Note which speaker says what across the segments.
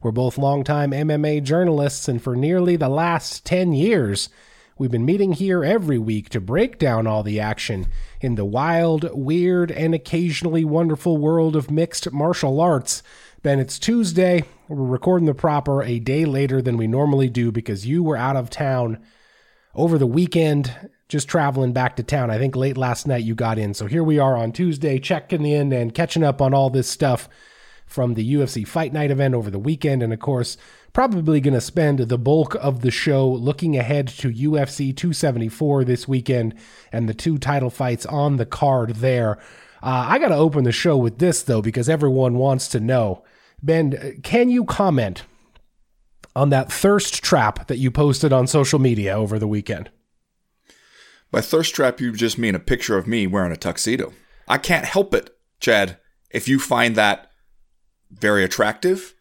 Speaker 1: We're both longtime MMA journalists, and for nearly the last 10 years, we've been meeting here every week to break down all the action in the wild, weird, and occasionally wonderful world of mixed martial arts. Ben, it's Tuesday. We're recording the proper a day later than we normally do because you were out of town over the weekend, just traveling back to town. I think late last night you got in. So here we are on Tuesday, checking in and catching up on all this stuff from the UFC Fight Night event over the weekend. And of course, probably going to spend the bulk of the show looking ahead to UFC 274 this weekend and the two title fights on the card there. Uh, I got to open the show with this, though, because everyone wants to know. Ben, can you comment on that thirst trap that you posted on social media over the weekend?
Speaker 2: By thirst trap, you just mean a picture of me wearing a tuxedo. I can't help it, Chad. If you find that very attractive,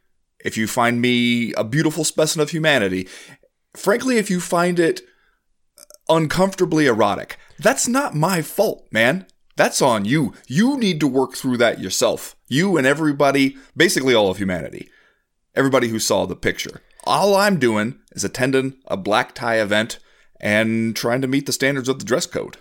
Speaker 2: if you find me a beautiful specimen of humanity, frankly, if you find it uncomfortably erotic, that's not my fault, man. That's on you. You need to work through that yourself. You and everybody, basically all of humanity, everybody who saw the picture. All I'm doing is attending a black tie event and trying to meet the standards of the dress code.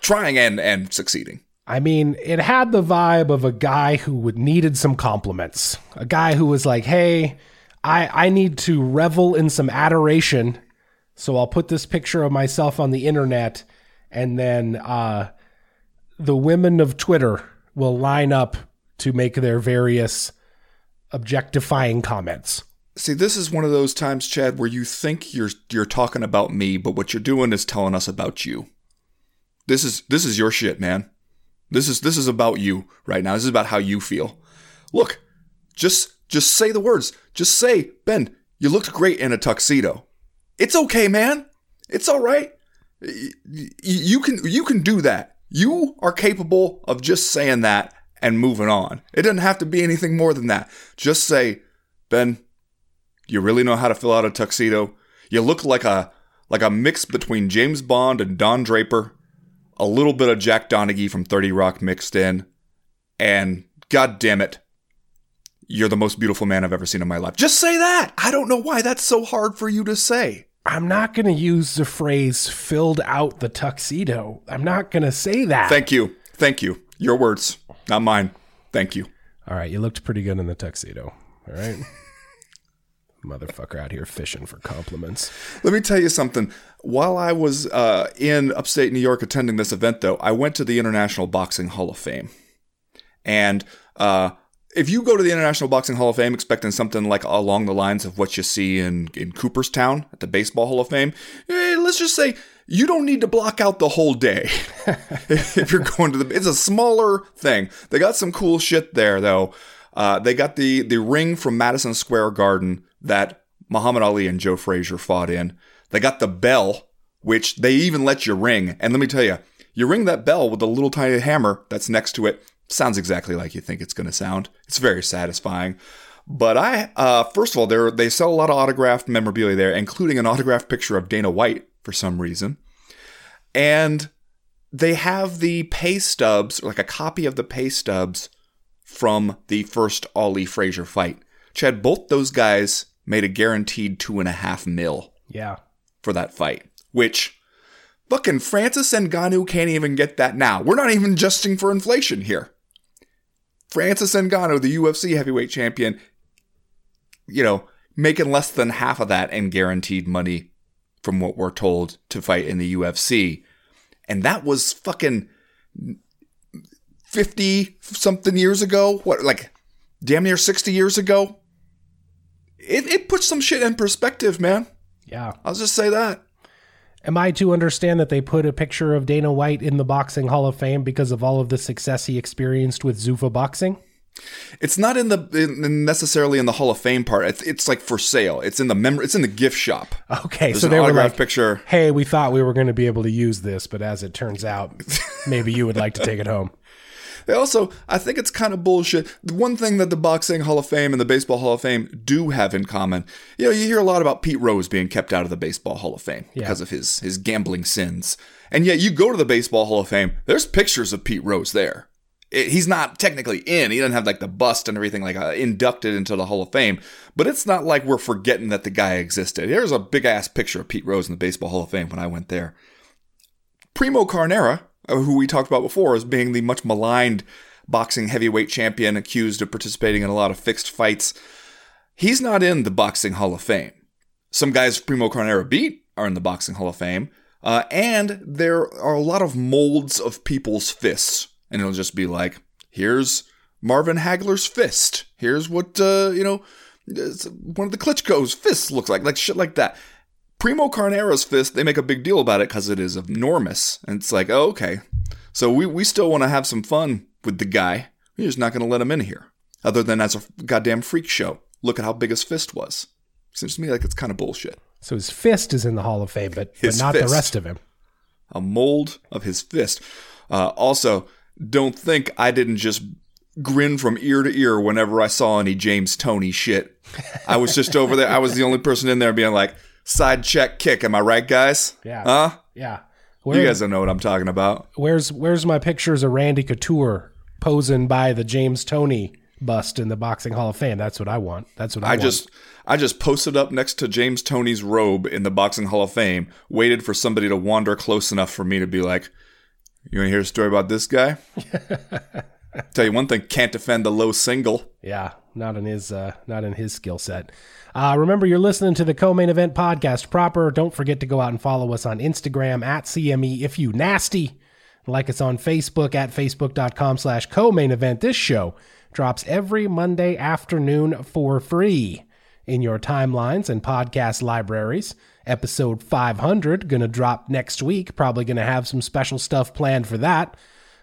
Speaker 2: Trying and, and succeeding.
Speaker 1: I mean, it had the vibe of a guy who would needed some compliments. A guy who was like, "Hey, I I need to revel in some adoration, so I'll put this picture of myself on the internet, and then uh, the women of Twitter will line up to make their various objectifying comments."
Speaker 2: See, this is one of those times, Chad, where you think you're you're talking about me, but what you're doing is telling us about you. This is this is your shit, man. This is this is about you right now. This is about how you feel. Look, just just say the words. Just say, Ben, you looked great in a tuxedo. It's okay, man. It's all right. You can you can do that. You are capable of just saying that and moving on. It doesn't have to be anything more than that. Just say, Ben, you really know how to fill out a tuxedo. You look like a like a mix between James Bond and Don Draper a little bit of Jack Donaghy from 30 Rock mixed in, and god damn it, you're the most beautiful man I've ever seen in my life. Just say that. I don't know why that's so hard for you to say.
Speaker 1: I'm not going to use the phrase filled out the tuxedo. I'm not going to say that.
Speaker 2: Thank you. Thank you. Your words, not mine. Thank you.
Speaker 1: All right, you looked pretty good in the tuxedo. All right. Motherfucker out here fishing for compliments.
Speaker 2: Let me tell you something. While I was uh, in upstate New York attending this event, though, I went to the International Boxing Hall of Fame. And uh, if you go to the International Boxing Hall of Fame expecting something like along the lines of what you see in, in Cooperstown at the Baseball Hall of Fame, eh, let's just say you don't need to block out the whole day if you're going to the. It's a smaller thing. They got some cool shit there, though. Uh, they got the the ring from Madison Square Garden that Muhammad Ali and Joe Frazier fought in. They got the bell, which they even let you ring. And let me tell you, you ring that bell with a little tiny hammer that's next to it. Sounds exactly like you think it's going to sound. It's very satisfying. But I, uh, first of all, they they sell a lot of autographed memorabilia there, including an autographed picture of Dana White for some reason. And they have the pay stubs, like a copy of the pay stubs from the first Ali Frazier fight. Chad, both those guys made a guaranteed two and a half mil.
Speaker 1: Yeah.
Speaker 2: For that fight, which fucking Francis and Ngannou can't even get that now. We're not even adjusting for inflation here. Francis Ngannou, the UFC heavyweight champion, you know, making less than half of that and guaranteed money from what we're told to fight in the UFC. And that was fucking 50 something years ago. What, like damn near 60 years ago? It, it puts some shit in perspective, man.
Speaker 1: Yeah.
Speaker 2: I'll just say that.
Speaker 1: Am I to understand that they put a picture of Dana White in the Boxing Hall of Fame because of all of the success he experienced with Zuffa Boxing?
Speaker 2: It's not in the in, necessarily in the Hall of Fame part. It's, it's like for sale. It's in the mem- It's in the gift shop.
Speaker 1: Okay,
Speaker 2: There's
Speaker 1: so they were like,
Speaker 2: picture.
Speaker 1: "Hey, we thought we were going to be able to use this, but as it turns out, maybe you would like to take it home."
Speaker 2: They also, I think it's kind of bullshit. The one thing that the Boxing Hall of Fame and the Baseball Hall of Fame do have in common, you know, you hear a lot about Pete Rose being kept out of the Baseball Hall of Fame because of his his gambling sins. And yet you go to the Baseball Hall of Fame, there's pictures of Pete Rose there. It- he's not technically in. He doesn't have like the bust and everything like uh, inducted into the Hall of Fame, but it's not like we're forgetting that the guy existed. There's a big ass picture of Pete Rose in the Baseball Hall of Fame when I went there. Primo Carnera, who we talked about before as being the much maligned boxing heavyweight champion accused of participating in a lot of fixed fights, he's not in the Boxing Hall of Fame. Some guys Primo Carnera beat are in the Boxing Hall of Fame, uh, and there are a lot of molds of people's fists. And it'll just be like, here's Marvin Hagler's fist. Here's what, uh, you know, one of the Klitschko's fists looks like, like shit like that. Primo Carnera's fist, they make a big deal about it because it is enormous. And it's like, oh, okay. So we, we still want to have some fun with the guy. We're just not going to let him in here. Other than as a goddamn freak show. Look at how big his fist was. Seems to me like it's kind of bullshit.
Speaker 1: So his fist is in the Hall of Fame, but, but not the rest of him.
Speaker 2: A mold of his fist. Uh, also, don't think I didn't just grin from ear to ear whenever I saw any James Toney shit. I was just over there. I was the only person in there being like, side check kick. Am I right, guys?
Speaker 1: Yeah.
Speaker 2: Huh?
Speaker 1: Yeah.
Speaker 2: You guys don't know what I'm talking about.
Speaker 1: where's where's my pictures of Randy Couture posing by the James Toney bust in the Boxing Hall of Fame? That's what I want. That's what I,
Speaker 2: I
Speaker 1: want.
Speaker 2: just I just posted up next to James Toney's robe in the Boxing Hall of Fame, waited for somebody to wander close enough for me to be like, "You want to hear a story about this guy?" Tell you one thing: can't defend the low single.
Speaker 1: Yeah, not in his uh, not in his skill set. Uh, remember, you're listening to the co-main event podcast proper. Don't forget to go out and follow us on Instagram at CME if you nasty. Like us on Facebook at facebook.com slash co-main event. This show drops every Monday afternoon for free in your timelines and podcast libraries. Episode 500 gonna drop next week. Probably gonna have some special stuff planned for that.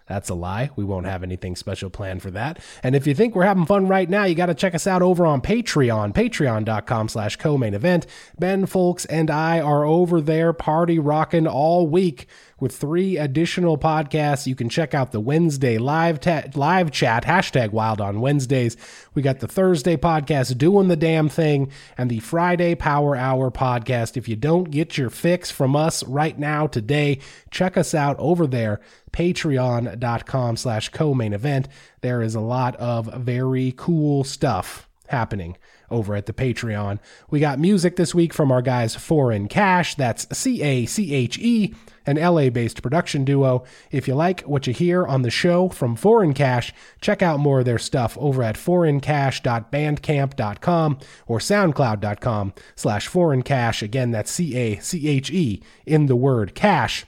Speaker 1: That's a lie. We won't have anything special planned for that. And if you think we're having fun right now, you got to check us out over on Patreon, patreon.com slash co-main event. Ben Fowlkes and I are over there party rocking all week with three additional podcasts. You can check out the Wednesday live ta- live chat, hashtag wild on Wednesdays. We got the Thursday podcast, Doing the Damn Thing, and the Friday Power Hour podcast. If you don't get your fix from us right now today, check us out over there patreon.com slash co-main event there is a lot of very cool stuff happening over at the patreon we got music this week from our guys Foreign Cache that's c-a-c-h-e an la-based production duo. If you like what you hear on the show from Foreign Cache check out more of their stuff over at foreigncash.bandcamp.com or soundcloud.com slash Foreign Cache. Again that's c-a-c-h-e in the word cash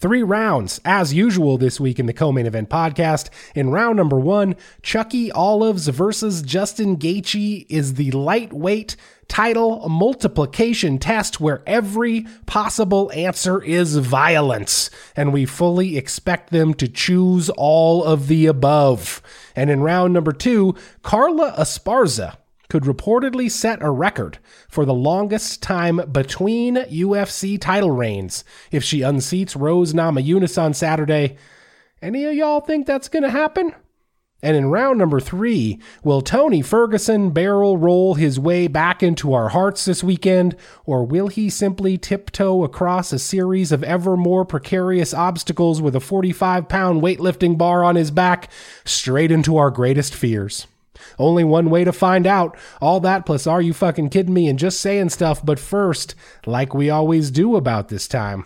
Speaker 1: Three rounds, as usual, this week in the co main event podcast. In round number one, Chucky Olives versus Justin Gaethje is the lightweight title multiplication test where every possible answer is violence, and we fully expect them to choose all of the above. And in round number two, Carla Esparza could reportedly set a record for the longest time between UFC title reigns if she unseats Rose Namajunas on Saturday. Any of y'all think that's going to happen? And in round number three, will Tony Ferguson barrel roll his way back into our hearts this weekend, or will he simply tiptoe across a series of ever more precarious obstacles with a 45 pound weightlifting bar on his back straight into our greatest fears? Only one way to find out. All that plus are you fucking kidding me and just saying stuff, but first, like we always do about this time,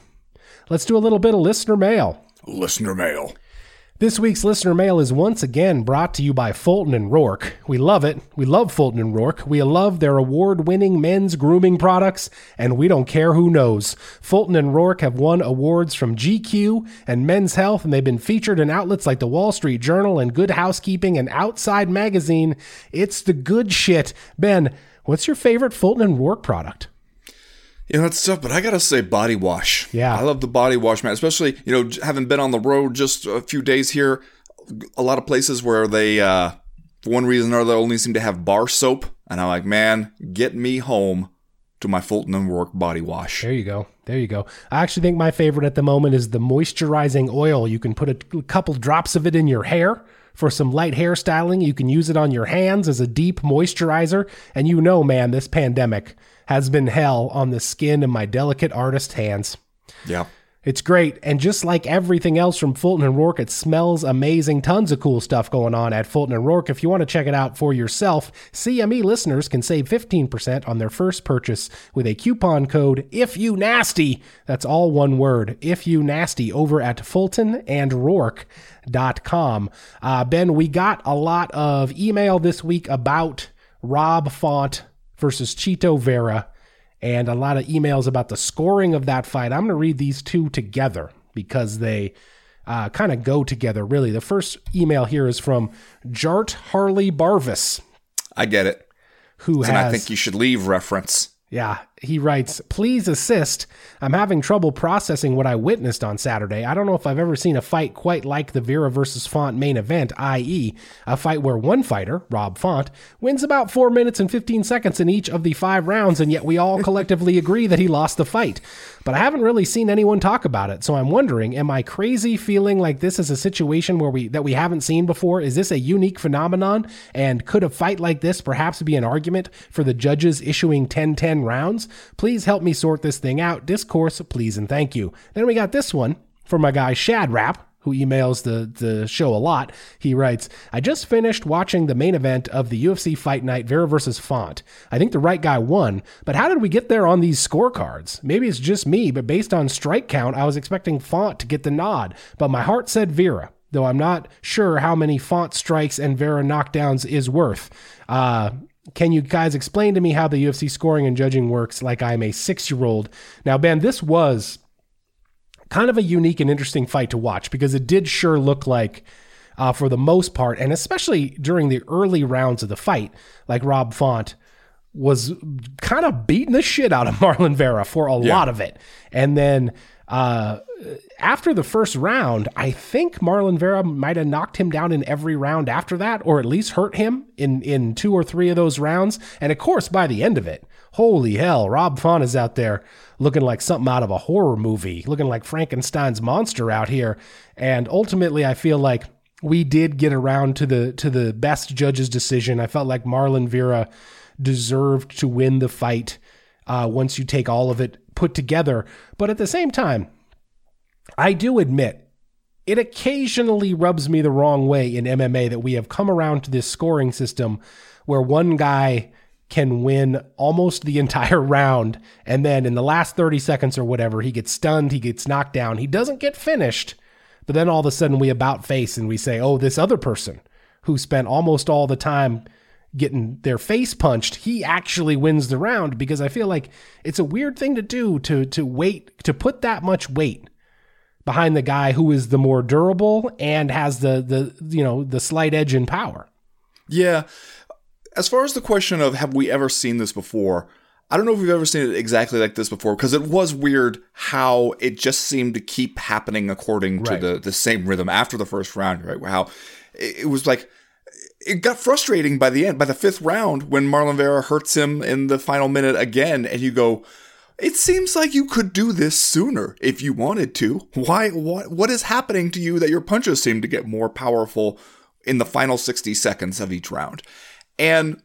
Speaker 1: let's do a little bit of listener mail.
Speaker 2: Listener mail.
Speaker 1: This week's listener mail is once again brought to you by Fulton and Roark. We love it. We love Fulton and Roark. We love their award-winning men's grooming products, and we don't care who knows. Fulton and Roark have won awards from GQ and Men's Health, and they've been featured in outlets like the Wall Street Journal and Good Housekeeping and Outside Magazine. It's the good shit. Ben, what's your favorite Fulton and Roark product?
Speaker 2: You know, that's tough, but I gotta say body wash.
Speaker 1: Yeah.
Speaker 2: I love the body wash, man. Especially, you know, having been on the road just a few days here, a lot of places where they, uh, for one reason or other, only seem to have bar soap. And I'm like, man, get me home to my Fulton and Roark body wash.
Speaker 1: There you go. There you go. I actually think my favorite at the moment is the moisturizing oil. You can put a couple drops of it in your hair for some light hairstyling. You can use it on your hands as a deep moisturizer. And you know, man, this pandemic has been hell on the skin of my delicate artist hands.
Speaker 2: Yeah.
Speaker 1: It's great. And just like everything else from Fulton and Roark, it smells amazing. Tons of cool stuff going on at Fulton and Roark. If you want to check it out for yourself, CME listeners can save 15% on their first purchase with a coupon code if you nasty. That's all one word. If you nasty over at fultonandroark.com. Uh, ben, we got a lot of email this week about Rob Font versus Chito Vera and a lot of emails about the scoring of that fight. I'm going to read these two together because they uh, kind of go together, really. The first email here is from Jart Harley Barvis.
Speaker 2: I get it.
Speaker 1: Who
Speaker 2: and
Speaker 1: has,
Speaker 2: I think you should leave reference.
Speaker 1: Yeah, he writes, please assist. I'm having trouble processing what I witnessed on Saturday. I don't know if I've ever seen a fight quite like the Vera versus Font main event, i.e., a fight where one fighter, Rob Font, wins about 4 minutes and 15 seconds in each of the five rounds, and yet we all collectively agree that he lost the fight. But I haven't really seen anyone talk about it, so I'm wondering, am I crazy feeling like this is a situation where we that we haven't seen before? Is this a unique phenomenon? And could a fight like this perhaps be an argument for the judges issuing 10-10 rounds? Please help me sort this thing out. Discourse, please and thank you. Then we got this one from my guy Shad Rap, who emails the, the show a lot. He writes, I just finished watching the main event of the UFC Fight Night Vera versus Font. I think the right guy won, but how did we get there on these scorecards? Maybe it's just me, but based on strike count, I was expecting Font to get the nod, but my heart said Vera. Though I'm not sure how many Font strikes and Vera knockdowns is worth. Uh, can you guys explain to me how the UFC scoring and judging works like I'm a six year old? Now, Ben, this was kind of a unique and interesting fight to watch because it did sure look like, uh, for the most part, and especially during the early rounds of the fight, like Rob Font was kind of beating the shit out of Marlon Vera for a yeah. lot of it. And then uh, after the first round, I think Marlon Vera might have knocked him down in every round after that, or at least hurt him in, in two or three of those rounds. And of course, by the end of it, holy hell, Rob Font is out there looking like something out of a horror movie, looking like Frankenstein's monster out here. And ultimately, I feel like we did get around to the to the best judge's decision. I felt like Marlon Vera deserved to win the fight uh, once you take all of it put together. But at the same time, I do admit it occasionally rubs me the wrong way in MMA that we have come around to this scoring system where one guy can win almost the entire round and then in the last 30 seconds or whatever he gets stunned he gets knocked down he doesn't get finished but then all of a sudden we about face and we say oh this other person who spent almost all the time getting their face punched, he actually wins the round because I feel like it's a weird thing to do to to wait to put that much weight behind the guy who is the more durable and has the the you know the slight edge in power.
Speaker 2: Yeah. As far as the question of have we ever seen this before, I don't know if we've ever seen it exactly like this before because it was weird how it just seemed to keep happening according to right. the the same rhythm after the first round, right? How it was like it got frustrating by the end, by the fifth round, when Marlon Vera hurts him in the final minute again, and you go, it seems like you could do this sooner if you wanted to. Why? What? What is happening to you that your punches seem to get more powerful in the final 60 seconds of each round? And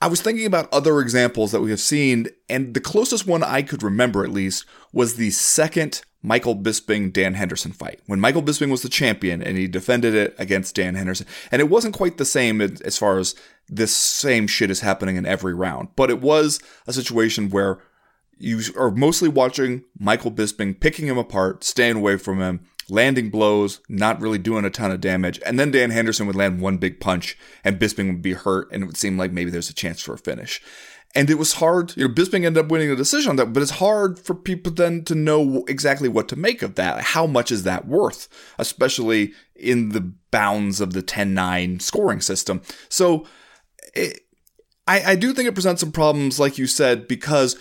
Speaker 2: I was thinking about other examples that we have seen, and the closest one I could remember, at least, was the second Michael Bisping Dan Henderson fight when Michael Bisping was the champion and he defended it against Dan Henderson. And it wasn't quite the same as far as this same shit is happening in every round, but it was a situation where you are mostly watching Michael Bisping picking him apart, staying away from him, landing blows, not really doing a ton of damage. And then Dan Henderson would land one big punch and Bisping would be hurt and it would seem like maybe there's a chance for a finish. And it was hard, you know, Bisping ended up winning the decision on that, but it's hard for people then to know exactly what to make of that. How much is that worth, especially in the bounds of the 10 9 scoring system? So it, I, I do think it presents some problems, like you said, because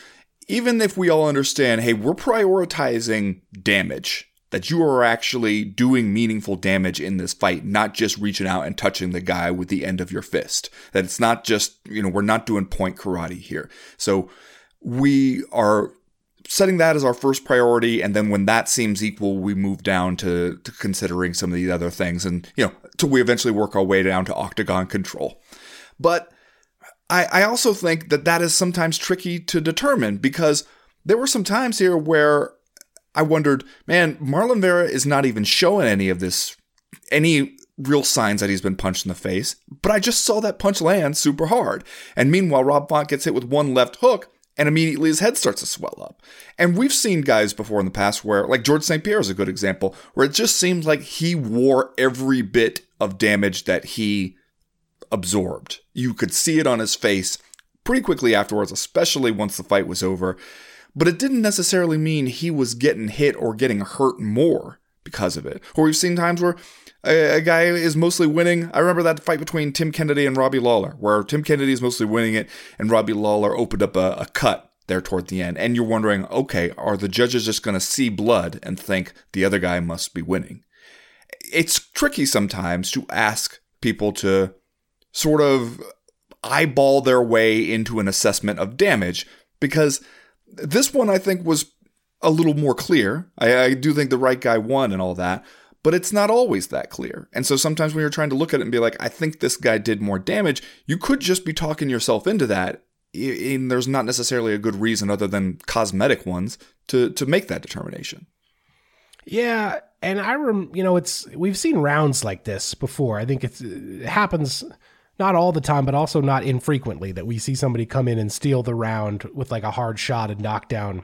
Speaker 2: even if we all understand, hey, we're prioritizing damage, that you are actually doing meaningful damage in this fight, not just reaching out and touching the guy with the end of your fist. That it's not just, you know, we're not doing point karate here. So we are setting that as our first priority and then when that seems equal we move down to, to considering some of the other things and you know till we eventually work our way down to octagon control but I, I also think that that is sometimes tricky to determine because there were some times here where I wondered, man, Marlon Vera is not even showing any of this, any real signs that he's been punched in the face, but I just saw that punch land super hard. And meanwhile, Rob Font gets hit with one left hook, and immediately his head starts to swell up. And we've seen guys before in the past where, like Georges St. Pierre is a good example, where it just seems like he wore every bit of damage that he absorbed. You could see it on his face pretty quickly afterwards, especially once the fight was over but it didn't necessarily mean he was getting hit or getting hurt more because of it. Or we've seen times where a, a, guy is mostly winning. I remember that fight between Tim Kennedy and Robbie Lawler, where Tim Kennedy is mostly winning it, and Robbie Lawler opened up a, a cut there toward the end. And you're wondering, okay, are the judges just going to see blood and think the other guy must be winning? It's tricky sometimes to ask people to sort of eyeball their way into an assessment of damage because this one I think was a little more clear. I, I, do think the right guy won and all that, but it's not always that clear. And so sometimes when you're trying to look at it and be like, I think this guy did more damage, you could just be talking yourself into that. And there's not necessarily a good reason other than cosmetic ones to to make that determination.
Speaker 1: Yeah, and I rem, you know, it's we've seen rounds like this before. I think it happens not all the time, but also not infrequently that we see somebody come in and steal the round with like a hard shot and knockdown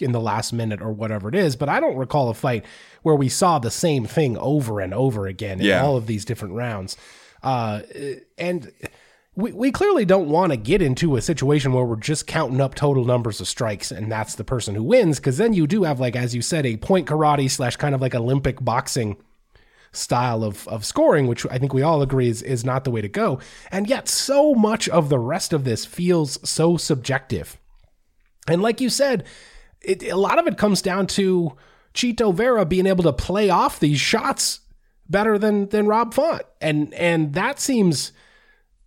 Speaker 1: in the last minute or whatever it is. But I don't recall a fight where we saw the same thing over and over again in yeah. all of these different rounds. Uh, and we, we clearly don't want to get into a situation where we're just counting up total numbers of strikes and that's the person who wins. Cause then you do have, like, as you said, a point karate slash kind of like Olympic boxing style of, of scoring, which I think we all agree is, is not the way to go. And yet, so much of the rest of this feels so subjective. And like you said, it, a lot of it comes down to Chito Vera being able to play off these shots better than than Rob Font. And and that seems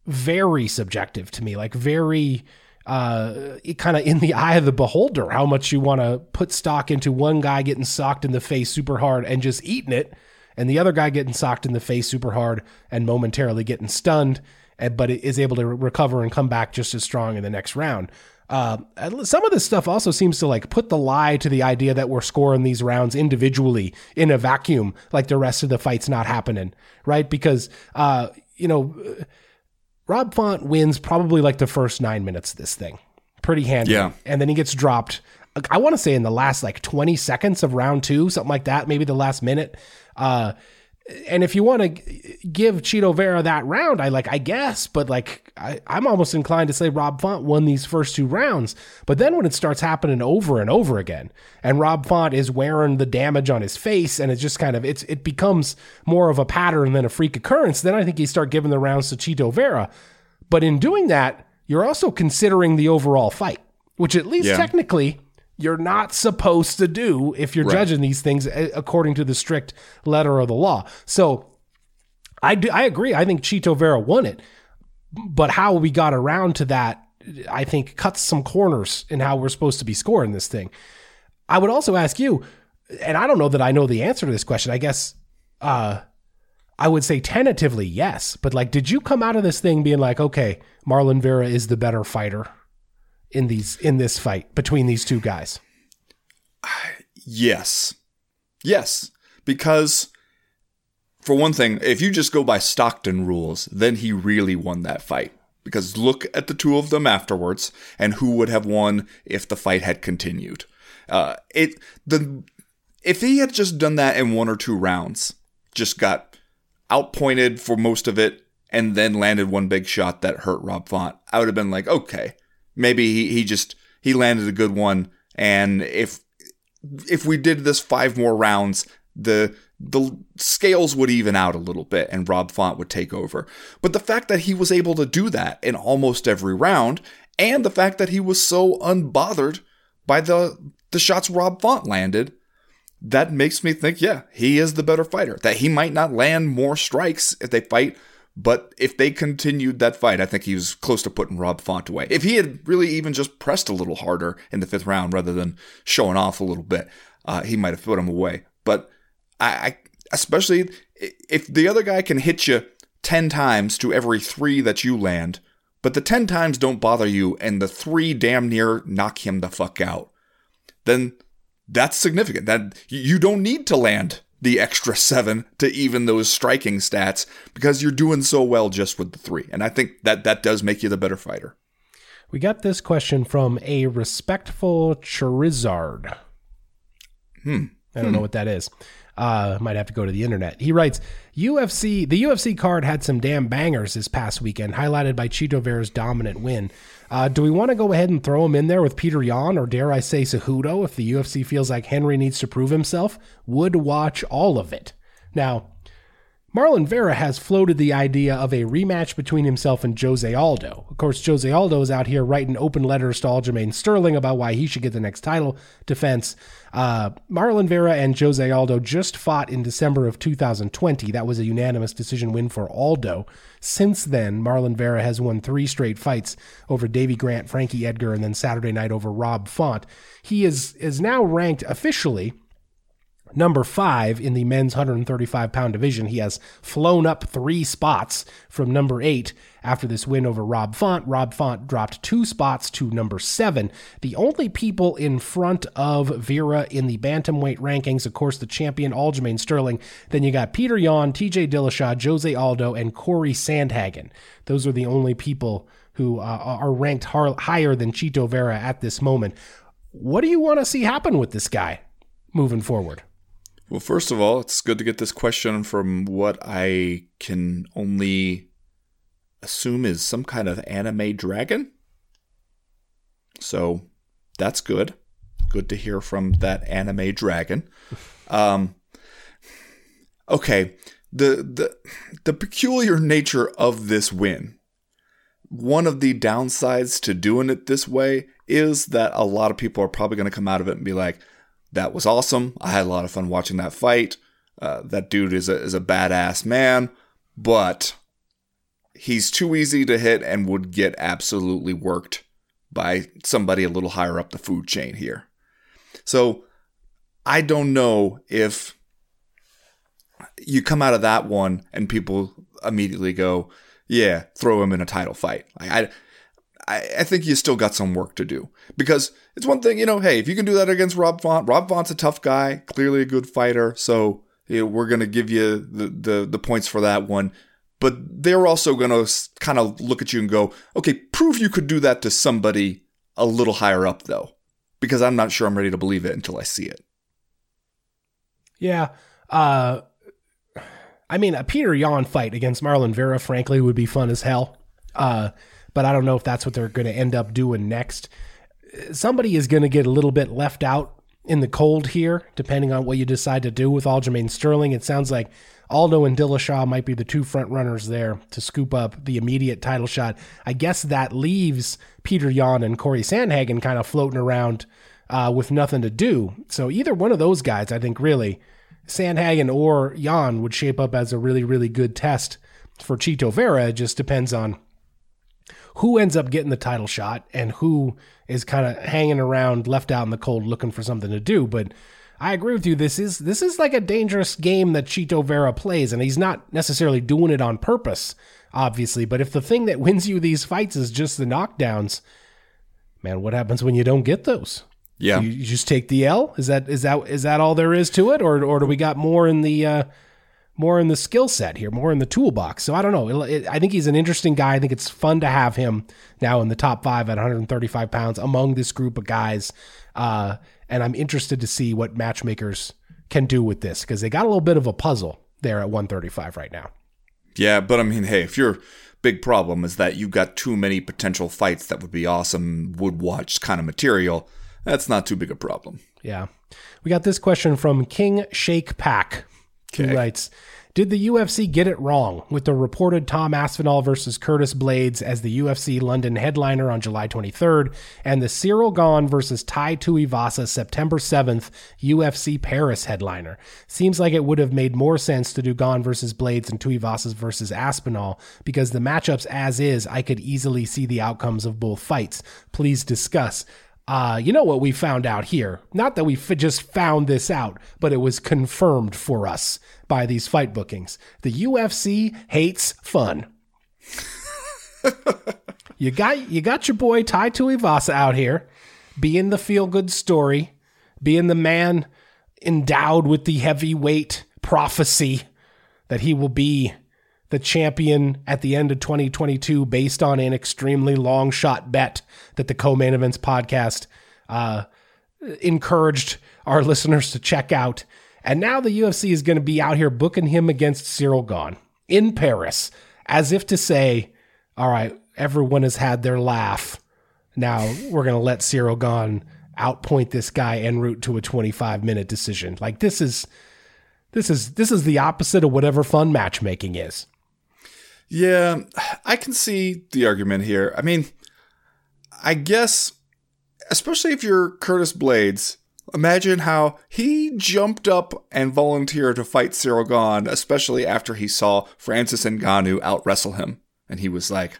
Speaker 1: very subjective to me, like very uh, kind of in the eye of the beholder, how much you want to put stock into one guy getting socked in the face super hard and just eating it and the other guy getting socked in the face super hard and momentarily getting stunned, eh, but is able to recover and come back just as strong in the next round. Uh, some of this stuff also seems to like put the lie to the idea that we're scoring these rounds individually in a vacuum, like the rest of the fight's not happening, right? Because, uh, you know, Rob Font wins probably like the first nine minutes of this thing, pretty handy. Yeah. And then he gets dropped. I want to say in the last like 20 seconds of round two, something like that, maybe the last minute. Uh, and if you want to give Chito Vera that round, I like, I guess, but like, I, am almost inclined to say Rob Font won these first two rounds. But then when it starts happening over and over again, and Rob Font is wearing the damage on his face, and it's just kind of it's it becomes more of a pattern than a freak occurrence. Then I think you start giving the rounds to Chito Vera. But in doing that, you're also considering the overall fight, which at least yeah. technically you're not supposed to do if you're right. judging these things eh, according to the strict letter of the law. So I do, I agree. I think Chito Vera won it, but how we got around to that, I think cuts some corners in how we're supposed to be scoring this thing. I would also ask you, and I don't know that I know the answer to this question. I guess uh, I would say tentatively yes, but like, did you come out of this thing being like, okay, Marlon Vera is the better fighter? In these in this fight between these two guys?
Speaker 2: Yes. Yes, because for one thing, if you just go by Stockton rules, then he really won that fight. Because look at the two of them afterwards, and who would have won if the fight had continued. Uh, it the if he had just done that in one or two rounds, just got outpointed for most of it, and then landed one big shot that hurt Rob Font, I would have been like, okay, maybe he, he just he landed a good one and if if we did this five more rounds the the scales would even out a little bit and Rob Font would take over. But the fact that he was able to do that in almost every round and the fact that he was so unbothered by the the shots Rob Font landed that makes me think, yeah, he is the better fighter. That he might not land more strikes if they fight, but if they continued that fight, I think he was close to putting Rob Font away. If he had really even just pressed a little harder in the fifth round rather than showing off a little bit, uh, he might have put him away. But I, I, especially if the other guy can hit you 10 times to every three that you land, but the 10 times don't bother you and the three damn near knock him the fuck out, then that's significant. That you don't need to land the extra seven to even those striking stats because you're doing so well just with the three. And I think that that does make you the better fighter.
Speaker 1: We got this question from a respectful Charizard.
Speaker 2: Hmm.
Speaker 1: I don't know what that is. Uh, might have to go to the internet. He writes, UFC, the UFC card had some damn bangers this past weekend, highlighted by Chito Vera's dominant win. Uh, do we want to go ahead and throw him in there with Peter Yan or dare I say Cejudo if the UFC feels like Henry needs to prove himself? Would watch all of it. Now, Marlon Vera has floated the idea of a rematch between himself and Jose Aldo. Of course, Jose Aldo is out here writing open letters to Aljamain Sterling about why he should get the next title defense. Uh, Marlon Vera and Jose Aldo just fought in December of 2020. That was a unanimous decision win for Aldo. Since then, Marlon Vera has won three straight fights over Davey Grant, Frankie Edgar, and then Saturday night over Rob Font. He is is now ranked officially number five in the men's 135 pound division. He has flown up three spots from number eight after this win over Rob Font. Rob Font dropped two spots to number seven. The only people in front of Vera in the bantamweight rankings, of course, the champion Aljamain Sterling. Then you got Peter Yan, TJ Dillashaw, Jose Aldo, and Corey Sandhagen. Those are the only people who uh, are ranked higher than Chito Vera at this moment. What do you want to see happen with this guy moving forward?
Speaker 2: Well, first of all, it's good to get this question from what I can only assume is some kind of anime dragon. So that's good. Good to hear from that anime dragon. Um, okay, the the the peculiar nature of this win. One of the downsides to doing it this way is that a lot of people are probably going to come out of it and be like, that was awesome. I had a lot of fun watching that fight. Uh, that dude is a, is a badass man, but he's too easy to hit and would get absolutely worked by somebody a little higher up the food chain here. So I don't know if you come out of that one and people immediately go, yeah, throw him in a title fight. I, I, I think you still got some work to do because it's one thing, you know, hey, if you can do that against Rob Font, Rob Font's a tough guy, clearly a good fighter. So you know, we're going to give you the, the, the points for that one. But they're also going to kind of look at you and go, okay, prove you could do that to somebody a little higher up, though, because I'm not sure I'm ready to believe it until I see it.
Speaker 1: Yeah. Uh, I mean, a Peter Yan fight against Marlon Vera, frankly, would be fun as hell. Uh, but I don't know if that's what they're going to end up doing next. Somebody is going to get a little bit left out in the cold here, depending on what you decide to do with Aljamain Sterling. It sounds like Aldo and Dillashaw might be the two front runners there to scoop up the immediate title shot. I guess that leaves Peter Yan and Corey Sandhagen kind of floating around uh, with nothing to do. So either one of those guys, I think, really, Sandhagen or Yan would shape up as a really, really good test for Chito Vera. It just depends on who ends up getting the title shot and who is kind of hanging around left out in the cold looking for something to do. But I agree with you. This is this is like a dangerous game that Chito Vera plays and he's not necessarily doing it on purpose obviously. But if the thing that wins you these fights is just the knockdowns man what happens when you don't get those?
Speaker 2: Yeah.
Speaker 1: You, you just take the L? Is that is that is that all there is to it? Or or do we got more in the uh more in the skill set here, more in the toolbox. So I don't know. It, I think he's an interesting guy. I think it's fun to have him now in the top five at 135 pounds among this group of guys. Uh, and I'm interested to see what matchmakers can do with this because they got a little bit of a puzzle there at 135 right now.
Speaker 2: Yeah, but I mean, hey, if your big problem is that you've got too many potential fights that would be awesome, would watch kind of material, that's not too big a problem.
Speaker 1: Yeah. We got this question from King Shake Pack, who writes Did the UFC get it wrong with the reported Tom Aspinall versus Curtis Blaydes as the UFC London headliner on July 23rd and the Cyril Gane versus Tai Tuivasa September 7th UFC Paris headliner? Seems like it would have made more sense to do Gane versus Blaydes and Tuivasa versus Aspinall because the matchups as is, I could easily see the outcomes of both fights. Please discuss. Uh, you know what we found out here? Not that we f- just found this out, but it was confirmed for us by these fight bookings. The UFC hates fun. you got you got your boy Tai Tuivasa out here, being the feel good story, being the man endowed with the heavyweight prophecy that he will be the champion at the end of 2022 based on an extremely long shot bet that the co-main events podcast uh, encouraged our listeners to check out. And now the UFC is going to be out here booking him against Cyril Gane in Paris, as if to say, all right, everyone has had their laugh. Now we're going to let Cyril Gane outpoint this guy en route to a 25 minute decision. Like this is this is this is the opposite of whatever fun matchmaking is.
Speaker 2: Yeah, I can see the argument here. I mean, I guess, especially if you're Curtis Blaydes, imagine how he jumped up and volunteered to fight Cyril Gane, especially after he saw Francis Ngannou out wrestle him. And he was like,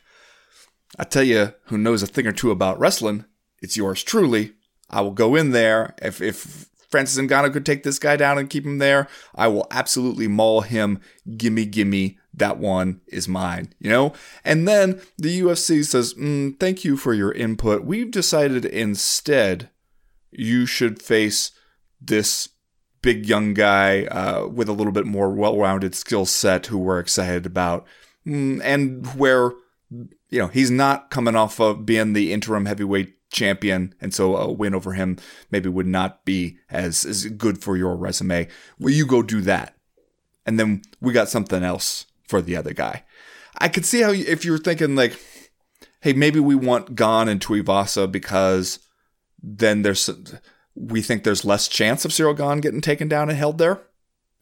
Speaker 2: I tell you who knows a thing or two about wrestling, it's yours truly. I will go in there. If, if Francis and Ngannou could take this guy down and keep him there, I will absolutely maul him. Gimme, gimme that one is mine, you know? And then the UFC says, mm, thank you for your input. We've decided instead you should face this big young guy uh, with a little bit more well rounded skill set who we're excited about. Mm, and where, you know, he's not coming off of being the interim heavyweight champion, and so a win over him maybe would not be as, as good for your resume. Well, you go do that. And then we got something else for the other guy. I could see how if you're thinking like, hey, maybe we want Gane and Tuivasa because then there's we think there's less chance of Cyril Gane getting taken down and held there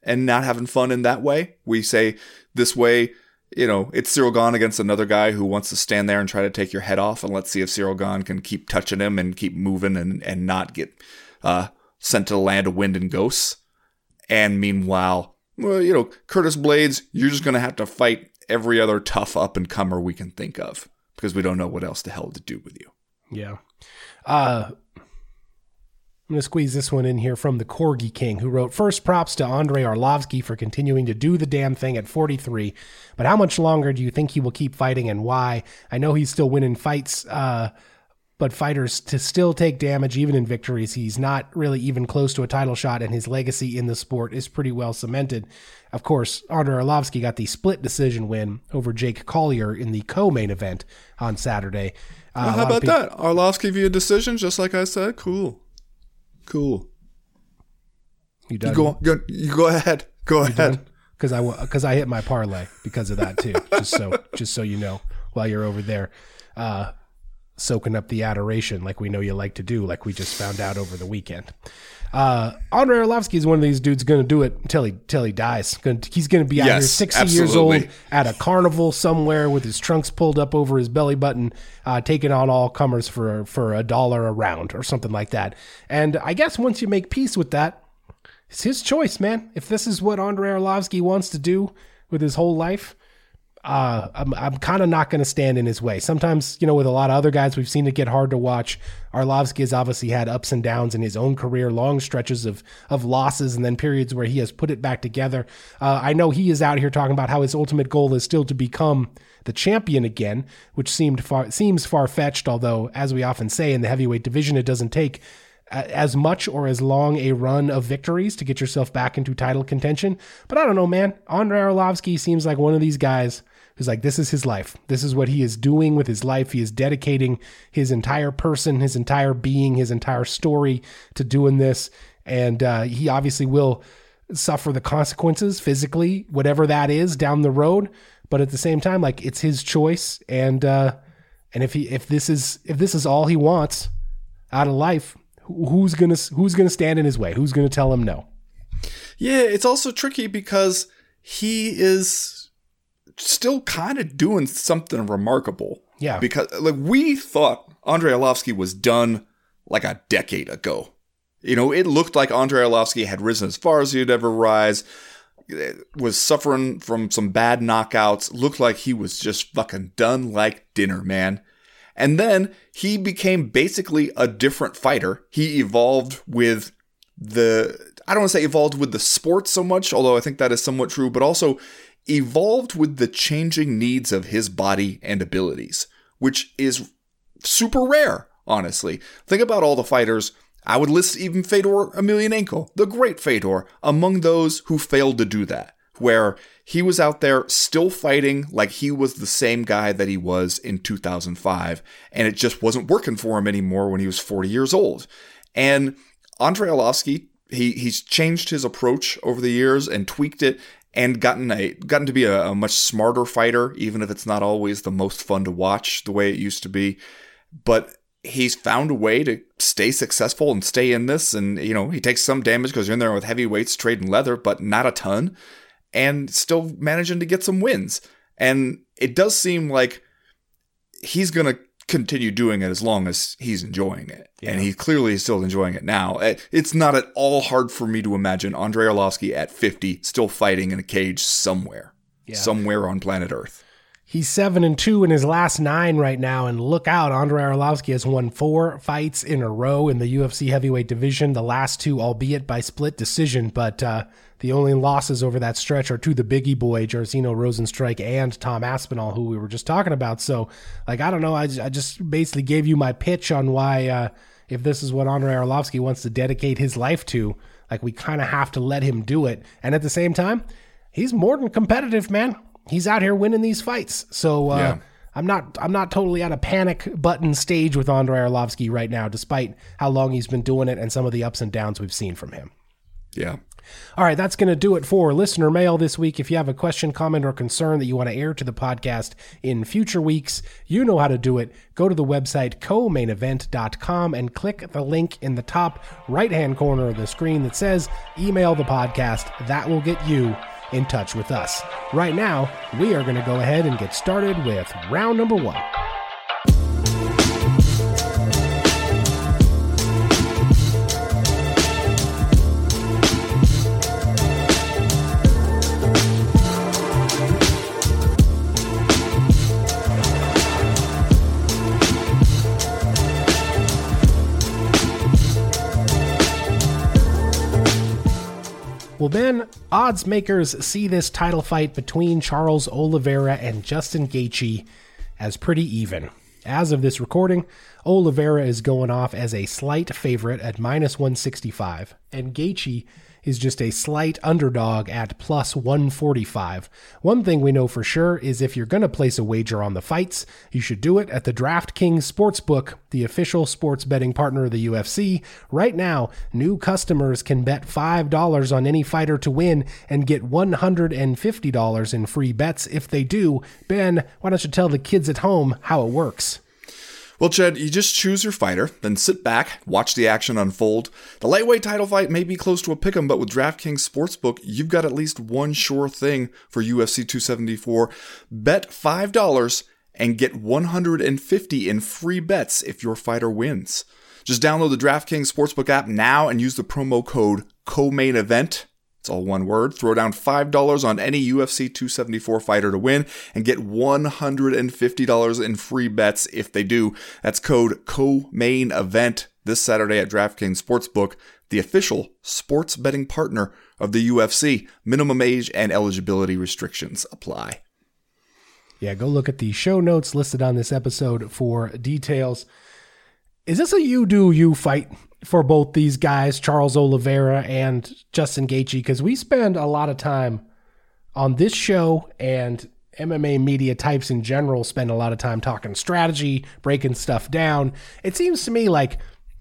Speaker 2: and not having fun in that way. We say this way, you know, it's Cyril Gane against another guy who wants to stand there and try to take your head off, and let's see if Cyril Gane can keep touching him and keep moving and and not get uh, sent to the land of wind and ghosts. And meanwhile, well, you know, Curtis Blaydes, you're just going to have to fight every other tough up and comer we can think of because we don't know what else the hell to do with you.
Speaker 1: Yeah. Uh, I'm going to squeeze this one in here from the Corgi King, who wrote First props to Andrei Arlovsky for continuing to do the damn thing at 43. But how much longer do you think he will keep fighting and why? I know he's still winning fights. Uh, but fighters to still take damage even in victories. He's not really even close to a title shot, and his legacy in the sport is pretty well cemented. Of course, Andrei Arlovsky got the split decision win over Jake Collier in the co-main event on Saturday.
Speaker 2: Uh, well, how about people- that? Arlovsky via decision, just like I said. Cool, cool. You, done? you go, go, you go ahead. Go you ahead.
Speaker 1: Because I because I hit my parlay because of that too. just so just so you know, while you're over there. Uh, soaking up the adoration like we know you like to do, like we just found out over the weekend. Uh, Andrei Arlovsky is one of these dudes going to do it until he till he dies. he's going to be out yes, here sixty absolutely. years old at a carnival somewhere with his trunks pulled up over his belly button, uh, taking on all comers for for a dollar a round or something like that. And I guess once you make peace with that, it's his choice, man. If this is what Andrei Arlovsky wants to do with his whole life, uh, I'm, I'm kind of not going to stand in his way. Sometimes, you know, with a lot of other guys, we've seen it get hard to watch. Arlovsky has obviously had ups and downs in his own career, long stretches of of losses, and then periods where he has put it back together. Uh, I know he is out here talking about how his ultimate goal is still to become the champion again, which seemed far seems far fetched. Although, as we often say in the heavyweight division, it doesn't take as much or as long a run of victories to get yourself back into title contention. But I don't know, man. Andrei Arlovsky seems like one of these guys who's like, this is his life. This is what he is doing with his life. He is dedicating his entire person, his entire being, his entire story to doing this. And uh, he obviously will suffer the consequences physically, whatever that is down the road. But at the same time, like it's his choice. And, uh, and if he, if this is, if this is all he wants out of life, who's going to, who's going to stand in his way? Who's going to tell him no?
Speaker 2: Yeah. It's also tricky because he is still kind of doing something remarkable.
Speaker 1: Yeah.
Speaker 2: Because like we thought Andrei Arlovsky was done like a decade ago. You know, it looked like Andrei Arlovsky had risen as far as he'd ever rise, eh, was suffering from some bad knockouts, looked like he was just fucking done like dinner, man. And then he became basically a different fighter. He evolved with the, I don't want to say evolved with the sport so much, although I think that is somewhat true, but also evolved with the changing needs of his body and abilities, which is super rare, honestly. Think about all the fighters. I would list even Fedor Emelianenko, the great Fedor, among those who failed to do that, where he was out there still fighting like he was the same guy that he was in 2005, and it just wasn't working for him anymore when he was 40 years old. And Andrei Arlovsky, he he's changed his approach over the years and tweaked it and gotten a gotten to be a, a, much smarter fighter, even if it's not always the most fun to watch the way it used to be. But he's found a way to stay successful and stay in this. And you know, he takes some damage because you're in there with heavyweights trading leather, but not a ton, and still managing to get some wins. And it does seem like he's gonna continue doing it as long as he's enjoying it. Yeah. And he clearly is still enjoying it now. Eh, it's not at all hard for me to imagine Andrei Arlovsky at 50 still fighting in a cage somewhere, yeah. somewhere on planet Earth.
Speaker 1: He's seven and two in his last nine right now, and look out! Andrei Arlovsky has won four fights in a row in the UFC heavyweight division. The last two, albeit by split decision, but uh, the only losses over that stretch are to the biggie boy, Jairzinho Rozenstruik, and Tom Aspinall, who we were just talking about. So, like, I don't know. I, I just basically gave you my pitch on why, uh, if this is what Andrei Arlovsky wants to dedicate his life to, like, we kind of have to let him do it. And at the same time, he's more than competitive, man. He's out here winning these fights. So, uh, yeah. I'm not I'm not totally at a panic button stage with Andrei Arlovsky right now, despite how long he's been doing it and some of the ups and downs we've seen from him.
Speaker 2: Yeah.
Speaker 1: All right, that's going to do it for listener mail this week. If you have a question, comment, or concern that you want to air to the podcast in future weeks, you know how to do it. Go to the website co-mainevent.com and click the link in the top right hand corner of the screen that says email the podcast. That will get you in touch with us. Right now, we are going to go ahead and get started with round number one. Well, Ben, odds makers see this title fight between Charles Oliveira and Justin Gaethje as pretty even. As of this recording, Oliveira is going off as a slight favorite at minus 165, and Gaethje is just a slight underdog at plus 145. One thing we know for sure is if you're going to place a wager on the fights, you should do it at the DraftKings Sportsbook, the official sports betting partner of the UFC. Right now, new customers can bet $5 on any fighter to win and get $150 in free bets if they do. Ben, why don't you tell the kids at home how it works?
Speaker 2: Well, Chad, you just choose your fighter, then sit back, watch the action unfold. The lightweight title fight may be close to a pick'em, but with DraftKings Sportsbook, you've got at least one sure thing for UFC 274. Bet $5 and get 150 in free bets if your fighter wins. Just download the DraftKings Sportsbook app now and use the promo code COMAINEVENT it's all one word. Throw down $5 on any UFC 274 fighter to win and get $150 in free bets if they do. That's code COMAIN EVENT this Saturday at DraftKings Sportsbook, the official sports betting partner of the UFC. Minimum age and eligibility restrictions apply.
Speaker 1: Yeah, go look at the show notes listed on this episode for details. Is this a you do you fight for both these guys, Charles Oliveira and Justin Gaethje, because we spend a lot of time on this show and MMA media types in general spend a lot of time talking strategy, breaking stuff down. It seems to me like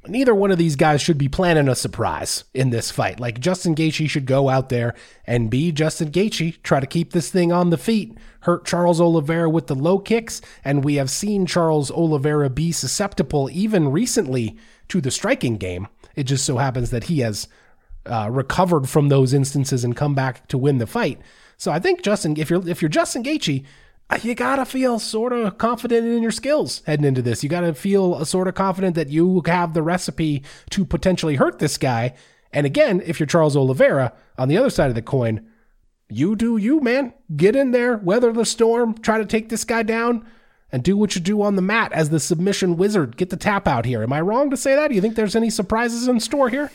Speaker 1: neither one of these guys should be planning a surprise in this fight. Like Justin Gaethje should go out there and be Justin Gaethje, try to keep this thing on the feet, hurt Charles Oliveira with the low kicks, and we have seen Charles Oliveira be susceptible even recently to the striking game. It just so happens that he has uh, recovered from those instances and come back to win the fight. So I think Justin, if you're if you're Justin Gaethje, you gotta feel sort of confident in your skills heading into this. You gotta feel sort of confident that you have the recipe to potentially hurt this guy. And again, if you're Charles Oliveira on the other side of the coin, you do you, man. Get in there, weather the storm, try to take this guy down, and do what you do on the mat as the submission wizard. Get the tap out here. Am I wrong to say that? Do you think there's any surprises in store here?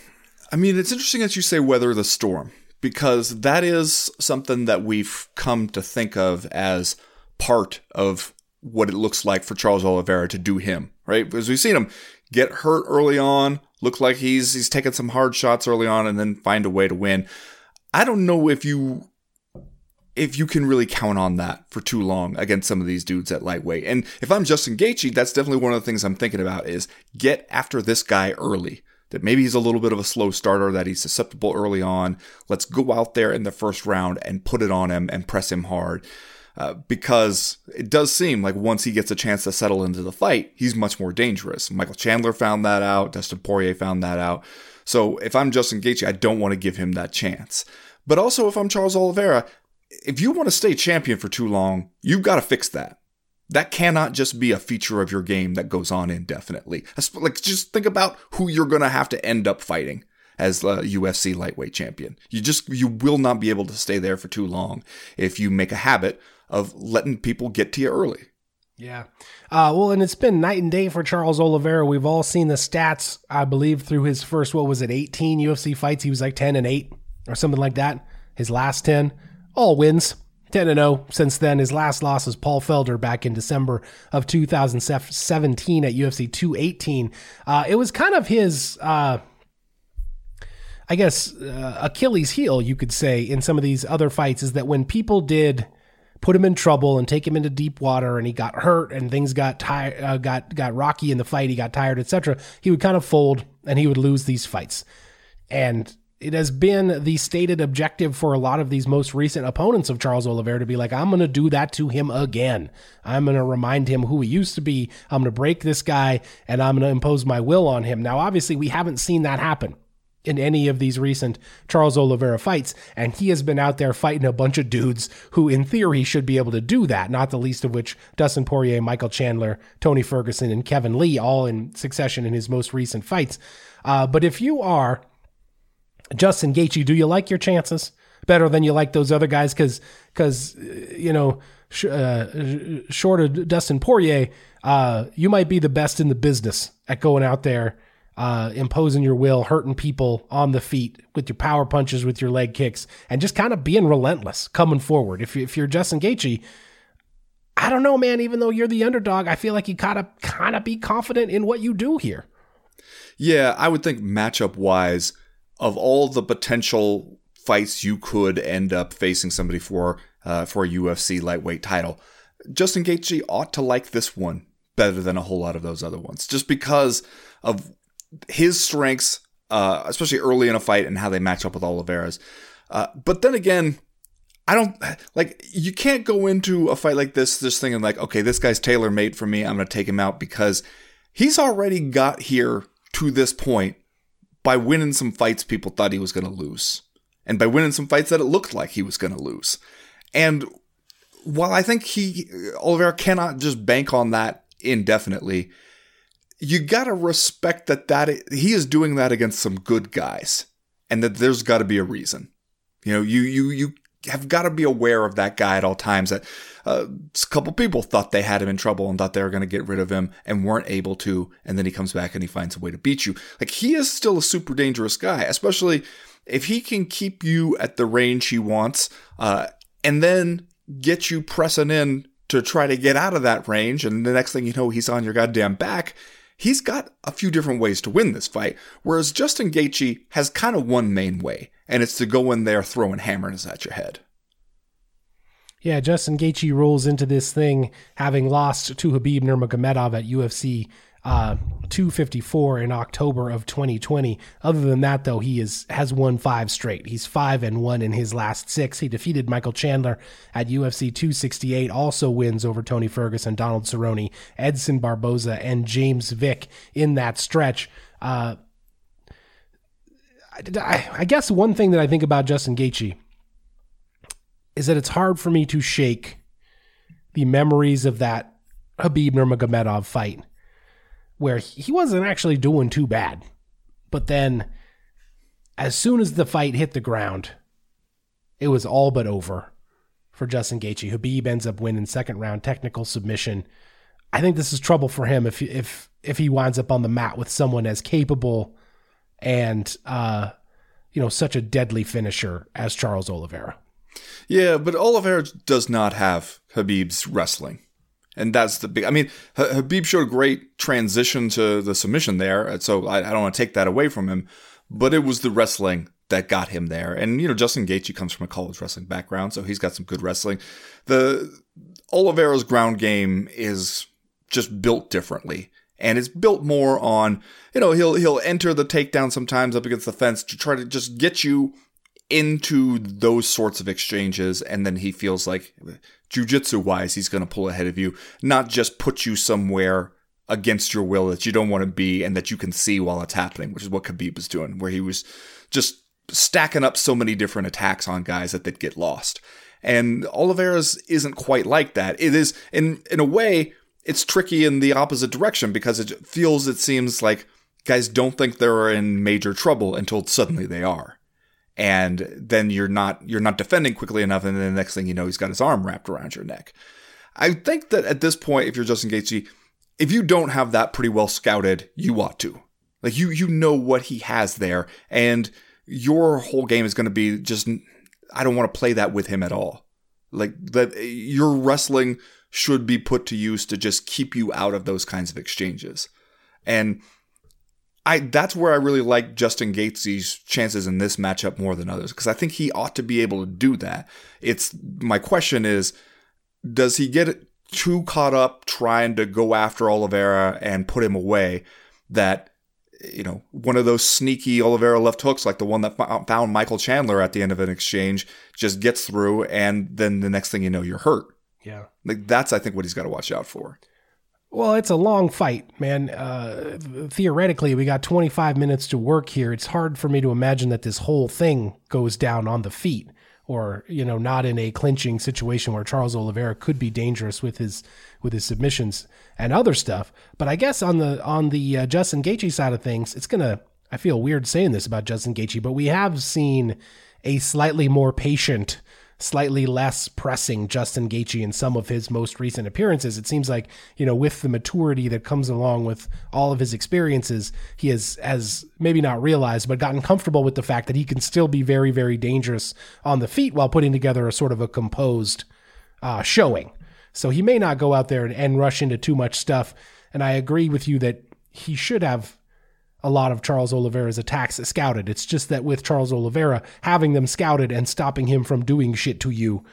Speaker 2: I mean, it's interesting that you say weather the storm because that is something that we've come to think of as part of what it looks like for Charles Oliveira to do him, right? Because we've seen him get hurt early on, look like he's he's taken some hard shots early on and then find a way to win. I don't know if you if you can really count on that for too long against some of these dudes at lightweight. And if I'm Justin Gaethje, that's definitely one of the things I'm thinking about is get after this guy early. That maybe he's a little bit of a slow starter, that he's susceptible early on. Let's go out there in the first round and put it on him and press him hard. Uh, because it does seem like once he gets a chance to settle into the fight, he's much more dangerous. Michael Chandler found that out. Dustin Poirier found that out. So if I'm Justin Gaethje, I don't want to give him that chance. But also, if I'm Charles Oliveira, if you want to stay champion for too long, you've got to fix that. That cannot just be a feature of your game that goes on indefinitely. Like, just think about who you're going to have to end up fighting as the UFC lightweight champion. You just, you will not be able to stay there for too long if you make a habit of letting people get to you early.
Speaker 1: Yeah. Uh, well, and it's been night and day for Charles Oliveira. We've all seen the stats, I believe, through his first, what was it, 18 UFC fights. He was like 10 and 8 or something like that. His last 10, all wins. 10 and 0 since then. His last loss was Paul Felder back in December of 2017 at UFC 218. Uh, it was kind of his, uh, I guess, uh, Achilles heel, you could say, in some of these other fights, is that when people did put him in trouble and take him into deep water and he got hurt and things got tired, uh, got, got rocky in the fight, he got tired, etc., he would kind of fold and he would lose these fights. And it has been the stated objective for a lot of these most recent opponents of Charles Oliveira to be like, I'm going to do that to him again. I'm going to remind him who he used to be. I'm going to break this guy and I'm going to impose my will on him. Now, obviously, we haven't seen that happen in any of these recent Charles Oliveira fights, and he has been out there fighting a bunch of dudes who, in theory, should be able to do that, not the least of which Dustin Poirier, Michael Chandler, Tony Ferguson, and Kevin Lee, all in succession in his most recent fights. Uh, but if you are Justin Gaethje, do you like your chances better than you like those other guys? Because because you know, sh- uh, short of Dustin Poirier, uh, you might be the best in the business at going out there, uh, imposing your will, hurting people on the feet with your power punches, with your leg kicks, and just kind of being relentless coming forward. If if you're Justin Gaethje. I don't know, man. Even though you're the underdog, I feel like you gotta kind of be confident in what you do here.
Speaker 2: Yeah, I would think matchup wise, of all the potential fights you could end up facing somebody for uh, for a UFC lightweight title, Justin Gaethje ought to like this one better than a whole lot of those other ones, just because of his strengths, uh, especially early in a fight and how they match up with Oliveira's. Uh, but then again, I don't like you can't go into a fight like this just thinking like, okay, this guy's tailor made for me. I'm going to take him out because he's already got here to this point by winning some fights people thought he was going to lose, and by winning some fights that it looked like he was going to lose. And while I think he Oliveira cannot just bank on that indefinitely, you got to respect that that he is doing that against some good guys, and that there's got to be a reason. You know, you you you have got to be aware of that guy at all times. That uh, a couple people thought they had him in trouble and thought they were going to get rid of him and weren't able to, and then he comes back and he finds a way to beat you. Like he is still a super dangerous guy, especially if he can keep you at the range he wants, uh, and then get you pressing in to try to get out of that range, and the next thing you know, he's on your goddamn back. He's got a few different ways to win this fight, whereas Justin Gaethje has kind of one main way, and it's to go in there throwing hammers at your head.
Speaker 1: Yeah, Justin Gaethje rolls into this thing having lost to Khabib Nurmagomedov at UFC uh, 254 in October of 2020. Other than that, though, he is has won five straight. He's five and one in his last six. He defeated Michael Chandler at UFC 268. Also wins over Tony Ferguson, Donald Cerrone, Edson Barboza, and James Vick in that stretch. Uh, I, I guess one thing that I think about Justin Gaethje is that it's hard for me to shake the memories of that Khabib Nurmagomedov fight where he wasn't actually doing too bad. But then as soon as the fight hit the ground, it was all but over for Justin Gaethje. Khabib ends up winning second round technical submission. I think this is trouble for him if if if he winds up on the mat with someone as capable and uh, you know such a deadly finisher as Charles Oliveira.
Speaker 2: Yeah, but Oliveira does not have Khabib's wrestling. And that's the big. I mean, Khabib showed a great transition to the submission there, so I, I don't want to take that away from him. But it was the wrestling that got him there. And you know, Justin Gaethje comes from a college wrestling background, so he's got some good wrestling. The Oliveira's ground game is just built differently. And it's built more on, you know, he'll he'll enter the takedown sometimes up against the fence to try to just get you into those sorts of exchanges, and then he feels like jujitsu wise, he's going to pull ahead of you, not just put you somewhere against your will that you don't want to be and that you can see while it's happening, which is what Khabib was doing, where he was just stacking up so many different attacks on guys that they'd get lost. And Oliveira's isn't quite like that. It is in in a way it's tricky in the opposite direction because it feels it seems like guys don't think they're in major trouble until suddenly they are. And then you're not you're not defending quickly enough and then the next thing you know he's got his arm wrapped around your neck. I think that at this point if you're Justin Gaethje, if you don't have that pretty well scouted, you ought to. Like you you know what he has there and your whole game is going to be just I don't want to play that with him at all. Like that your wrestling should be put to use to just keep you out of those kinds of exchanges. And I that's where I really like Justin Gaethje's chances in this matchup more than others because I think he ought to be able to do that. It's my question is does he get too caught up trying to go after Oliveira and put him away that you know, one of those sneaky Oliveira left hooks, like the one that found Michael Chandler at the end of an exchange, just gets through, and then the next thing you know, you're hurt.
Speaker 1: Yeah.
Speaker 2: Like that's I think what he's got to watch out for.
Speaker 1: Well, it's a long fight, man. Uh, theoretically, we got 25 minutes to work here. It's hard for me to imagine that this whole thing goes down on the feet or, you know, not in a clinching situation where Charles Oliveira could be dangerous with his with his submissions and other stuff. But I guess on the on the uh, Justin Gaethje side of things, it's going to I feel weird saying this about Justin Gaethje, but we have seen a slightly more patient slightly less pressing Justin Gaethje in some of his most recent appearances. It seems like, you know, with the maturity that comes along with all of his experiences, he has, has maybe not realized, but gotten comfortable with the fact that he can still be very, very dangerous on the feet while putting together a sort of a composed uh, showing. So he may not go out there and, and rush into too much stuff. And I agree with you that he should have a lot of Charles Oliveira's attacks scouted. It's just that with Charles Oliveira, having them scouted and stopping him from doing shit to you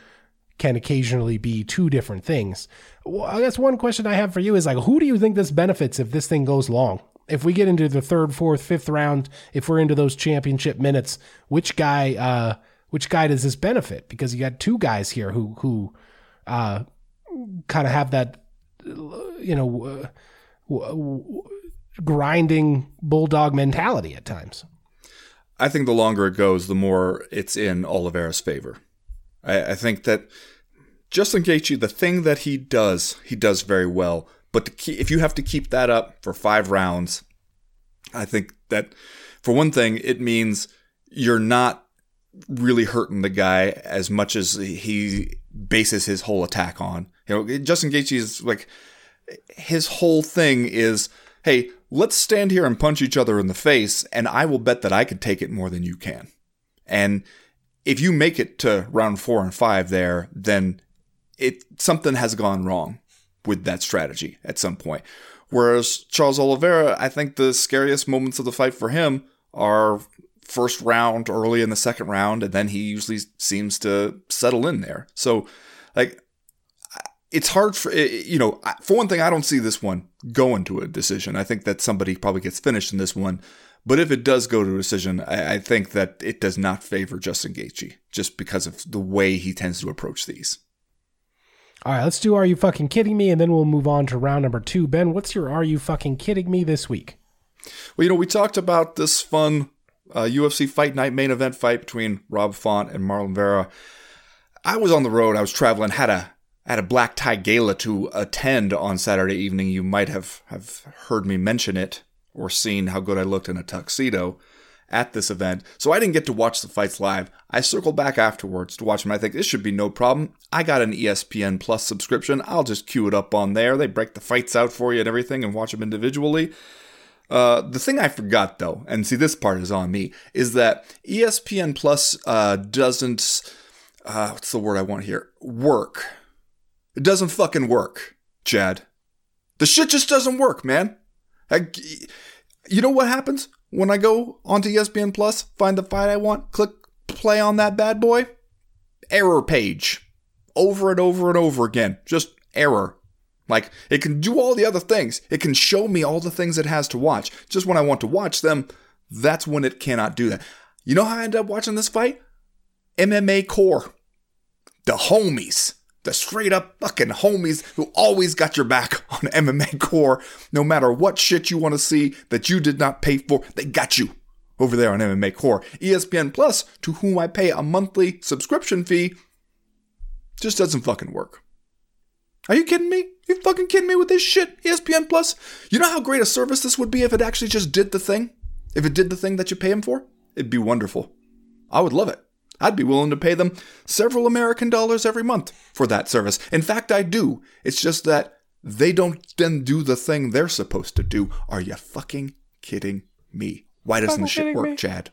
Speaker 1: can occasionally be two different things. Well, I guess one question I have for you is like, who do you think this benefits if this thing goes long? If we get into the third, fourth, fifth round, if we're into those championship minutes, which guy, uh, which guy does this benefit? Because you got two guys here who, who, uh, kind of have that, you know, uh, grinding bulldog mentality at times.
Speaker 2: I think the longer it goes, the more it's in Oliveira's favor. I, I think that Justin Gaethje, the thing that he does, he does very well. But keep, if you have to keep that up for five rounds, I think that for one thing, it means you're not really hurting the guy as much as he bases his whole attack on. You know, Justin Gaethje is like his whole thing is, hey, let's stand here and punch each other in the face, and I will bet that I can take it more than you can. And if you make it to round four and five there, then it something has gone wrong with that strategy at some point. Whereas Charles Oliveira, I think the scariest moments of the fight for him are first round, early in the second round, and then he usually seems to settle in there. So, like, it's hard for you know for one thing i don't see this one going to a decision. I think that somebody probably gets finished in this one. But if it does go to a decision i, I think that it does not favor justin Gaethje just because of the way he tends to approach these.
Speaker 1: All right let's do are you fucking kidding me? And then we'll move on to round number two. Ben what's your are you fucking kidding me this week?
Speaker 2: Well you know we talked about this fun uh, ufc fight night main event fight between rob font and marlon vera. I was on the road. I was traveling. Had a had a black tie gala to attend on Saturday evening. You might have have heard me mention it or seen how good I looked in a tuxedo at this event. So I didn't get to watch the fights live. I circled back afterwards to watch them. I think this should be no problem. I got an ESPN Plus subscription. I'll just queue it up on there. They break the fights out for you and everything and watch them individually. Uh, the thing I forgot though, and see this part is on me, is that ESPN Plus uh, doesn't. Uh, what's the word I want here? Work. It doesn't fucking work, Chad. The shit just doesn't work, man. I, you know what happens when I go onto ESPN Plus, find the fight I want, click play on that bad boy? Error page. Over and over and over again. Just error. Like, it can do all the other things. It can show me all the things it has to watch. Just when I want to watch them, that's when it cannot do that. You know how I end up watching this fight? MMA Core. The homies. The straight up fucking homies who always got your back on MMA Core. No matter what shit you want to see that you did not pay for, they got you over there on MMA Core. ESPN Plus, to whom I pay a monthly subscription fee, just doesn't fucking work. Are you kidding me? You fucking kidding me with this shit? ESPN Plus? You know how great a service this would be if it actually just did the thing? If it did the thing that you pay them for? It'd be wonderful. I would love it. I'd be willing to pay them several American dollars every month for that service. In fact, I do. It's just that they don't then do the thing they're supposed to do. Are you fucking kidding me? Why doesn't the shit work, me? Chad?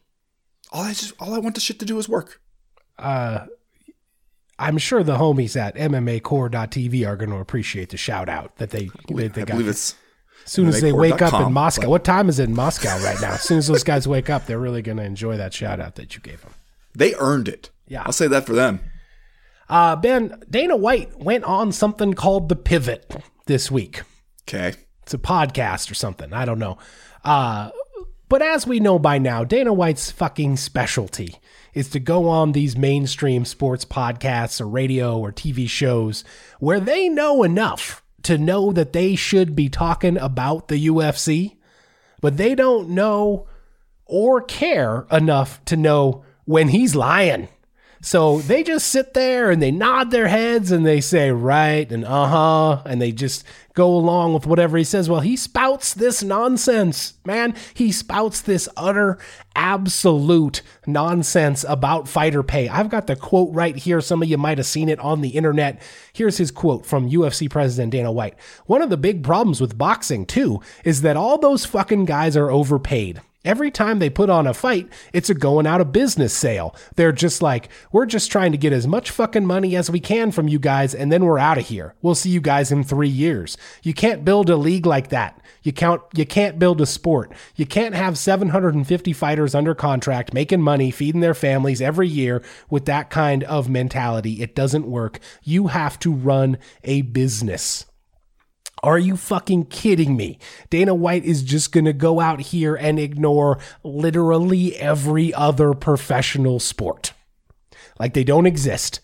Speaker 2: All I just all I want the shit to do is work.
Speaker 1: Uh I'm sure the homies at MMAcore.tv are going to appreciate the shout out that they they, they
Speaker 2: I got. believe it's
Speaker 1: as soon as they wake up in Moscow. But... What time is it in Moscow right now? As soon as those guys wake up, they're really going to enjoy that shout out that you gave them.
Speaker 2: They earned it.
Speaker 1: Yeah.
Speaker 2: I'll say that for them.
Speaker 1: Uh, ben, Dana White went on something called The Pivot this week.
Speaker 2: Okay.
Speaker 1: It's a podcast or something. I don't know. Uh, but as we know by now, Dana White's fucking specialty is to go on these mainstream sports podcasts or radio or TV shows where they know enough to know that they should be talking about the UFC, but they don't know or care enough to know when he's lying. So they just sit there and they nod their heads and they say right and uh huh and they just go along with whatever he says. Well, he spouts this nonsense, man. He spouts this utter, absolute nonsense about fighter pay. I've got the quote right here. Some of you might have seen it on the internet. Here's his quote from UFC President Dana White. One of the big problems with boxing, too, is that all those fucking guys are overpaid. Every time they put on a fight, it's a going out of business sale. They're just like, we're just trying to get as much fucking money as we can from you guys, and then we're out of here. We'll see you guys in three years. You can't build a league like that. You count. You can't build a sport. You can't have 750 fighters under contract making money, feeding their families every year with that kind of mentality. It doesn't work. You have to run a business. Are you fucking kidding me? Dana White is just going to go out here and ignore literally every other professional sport. Like they don't exist.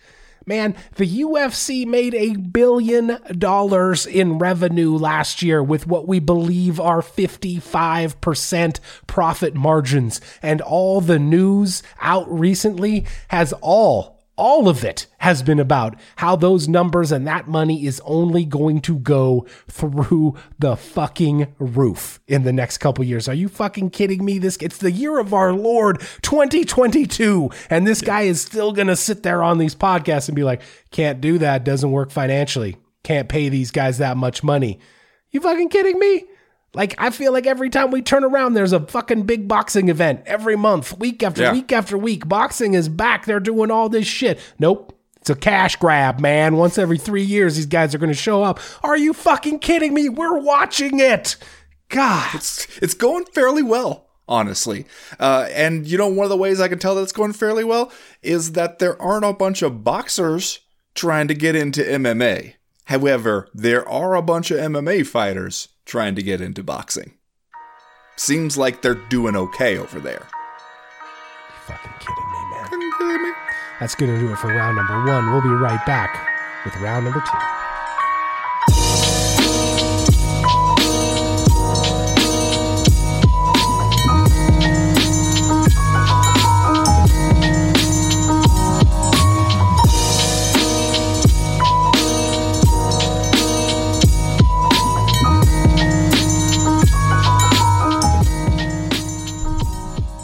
Speaker 1: Man, the UFC made a billion dollars in revenue last year with what we believe are 55% profit margins. And all the news out recently has all all of it has been about how those numbers and that money is only going to go through the fucking roof in the next couple years. Are you fucking kidding me? This it's the year of our Lord 2022 and this guy is still going to sit there on these podcasts and be like, "Can't do that, doesn't work financially. Can't pay these guys that much money." You fucking kidding me? Like I feel like every time we turn around, there's a fucking big boxing event every month, week after yeah. week after week. Boxing is back. They're doing all this shit. Nope. It's a cash grab, man. Once every three years, these guys are going to show up. Are you fucking kidding me? We're watching it. God,
Speaker 2: it's it's going fairly well, honestly. Uh, and you know, one of the ways I can tell that it's going fairly well is that there aren't a bunch of boxers trying to get into MMA. However, there are a bunch of MMA fighters trying to get into boxing. Seems like they're doing okay over there.
Speaker 1: You fucking kidding me, man? kidding me? That's going to do it for round number one. We'll be right back with round number two.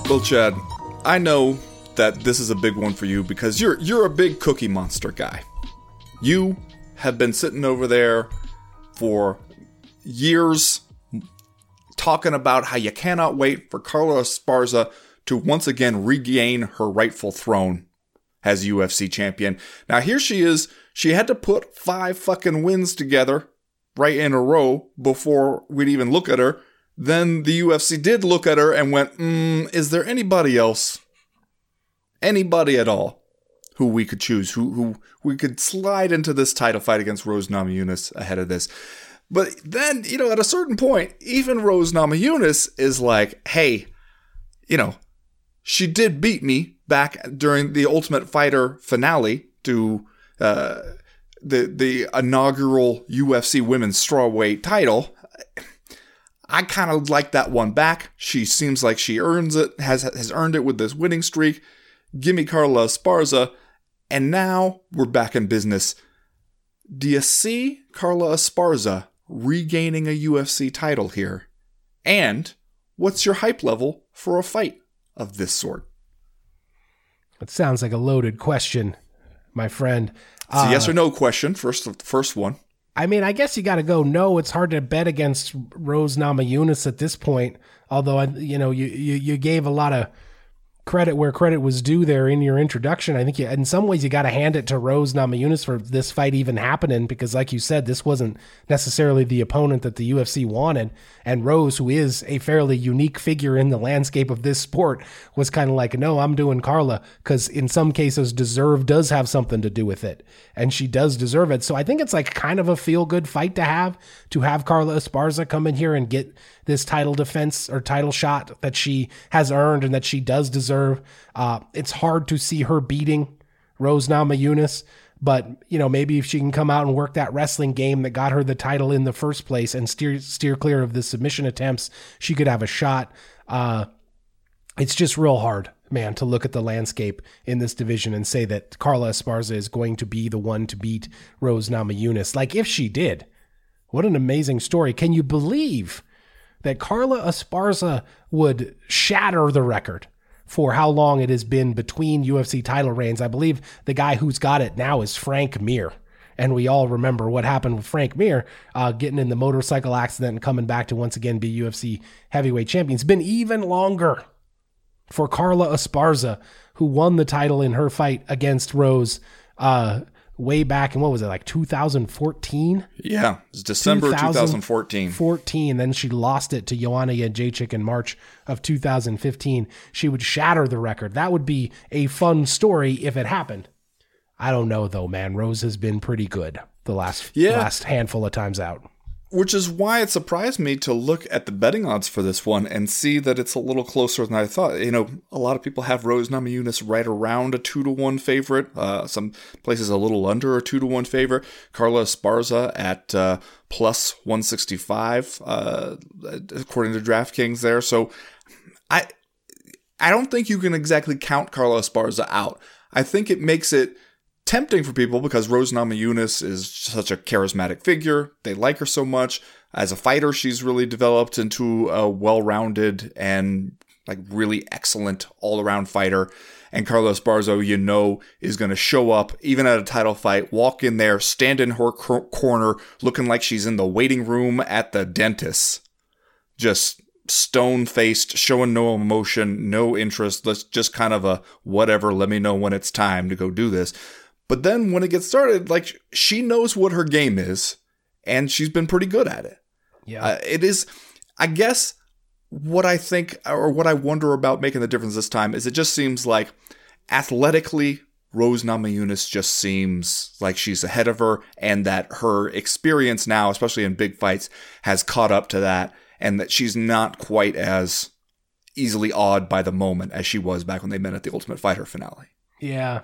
Speaker 2: Chad, I know that this is a big one for you because you're you're a big Cookie Monster guy. You have been sitting over there for years talking about how you cannot wait for Carla Esparza to once again regain her rightful throne as UFC champion. Now here she is. She had to put five fucking wins together right in a row before we'd even look at her. Then the UFC did look at her and went, mm, "Is there anybody else, anybody at all, who we could choose, who who we could slide into this title fight against Rose Namajunas ahead of this?" But then, you know, at a certain point, even Rose Namajunas is like, "Hey, you know, she did beat me back during the Ultimate Fighter finale to uh, the the inaugural UFC Women's Strawweight title." I kind of like that one back. She seems like she earns it, has has earned it with this winning streak. Give me Carla Esparza, and now we're back in business. Do you see Carla Esparza regaining a UFC title here? And what's your hype level for a fight of this sort?
Speaker 1: It sounds like a loaded question, my friend.
Speaker 2: It's a yes uh, or no question. First, first one.
Speaker 1: I mean, I guess you got to go. No, it's hard to bet against Rose Namajunas at this point. Although, you know, you, you you gave a lot of credit where credit was due there in your introduction. I think you, in some ways you got to hand it to Rose Namajunas for this fight even happening because, like you said, this wasn't necessarily the opponent that the UFC wanted. And Rose, who is a fairly unique figure in the landscape of this sport, was kind of like, no, I'm doing Carla because in some cases, deserve does have something to do with it, and she does deserve it. So I think it's like kind of a feel good fight to have to have Carla Esparza come in here and get this title defense or title shot that she has earned and that she does deserve. Uh, it's hard to see her beating Rose Namajunas, but you know maybe if she can come out and work that wrestling game that got her the title in the first place and steer steer clear of the submission attempts, she could have a shot. Uh, it's just real hard, man, to look at the landscape in this division and say that Carla Esparza is going to be the one to beat Rose Namajunas. Like if she did, what an amazing story! Can you believe? That Carla Esparza would shatter the record for how long it has been between UFC title reigns. I believe the guy who's got it now is Frank Mir. And we all remember what happened with Frank Mir uh, getting in the motorcycle accident and coming back to once again be UFC heavyweight champion. It's been even longer for Carla Esparza, who won the title in her fight against Rose uh, way back in what was it like 2014?
Speaker 2: Yeah, it's December 2014.
Speaker 1: 14. Then she lost it to Joanna Jędrzejczyk in March of 2015. She would shatter the record. That would be a fun story if it happened. I don't know though, man. Rose has been pretty good the last yeah. last handful of times out
Speaker 2: which is why it surprised me to look at the betting odds for this one and see that it's a little closer than I thought. You know, a lot of people have Rose Namajunas right around a two to one favorite. Uh, some places a little under a two to one favorite. Carla Esparza at uh, plus one sixty five, uh, according to DraftKings. There, so I I don't think you can exactly count Carla Esparza out. I think it makes it tempting for people because Rose Namajunas is such a charismatic figure. They like her so much. As a fighter, she's really developed into a well-rounded and like really excellent all-around fighter. And Carla Esparza, you know, is going to show up even at a title fight, walk in there, stand in her cor- corner, looking like she's in the waiting room at the dentist, just stone faced, showing no emotion, no interest. Let's just kind of a whatever. Let me know when it's time to go do this. But then when it gets started, like she knows what her game is, and she's been pretty good at it.
Speaker 1: Yeah,
Speaker 2: uh, it is. I guess what I think or what I wonder about making the difference this time is it just seems like athletically Rose Namajunas just seems like she's ahead of her, and that her experience now, especially in big fights, has caught up to that, and that she's not quite as easily awed by the moment as she was back when they met at the Ultimate Fighter finale.
Speaker 1: Yeah,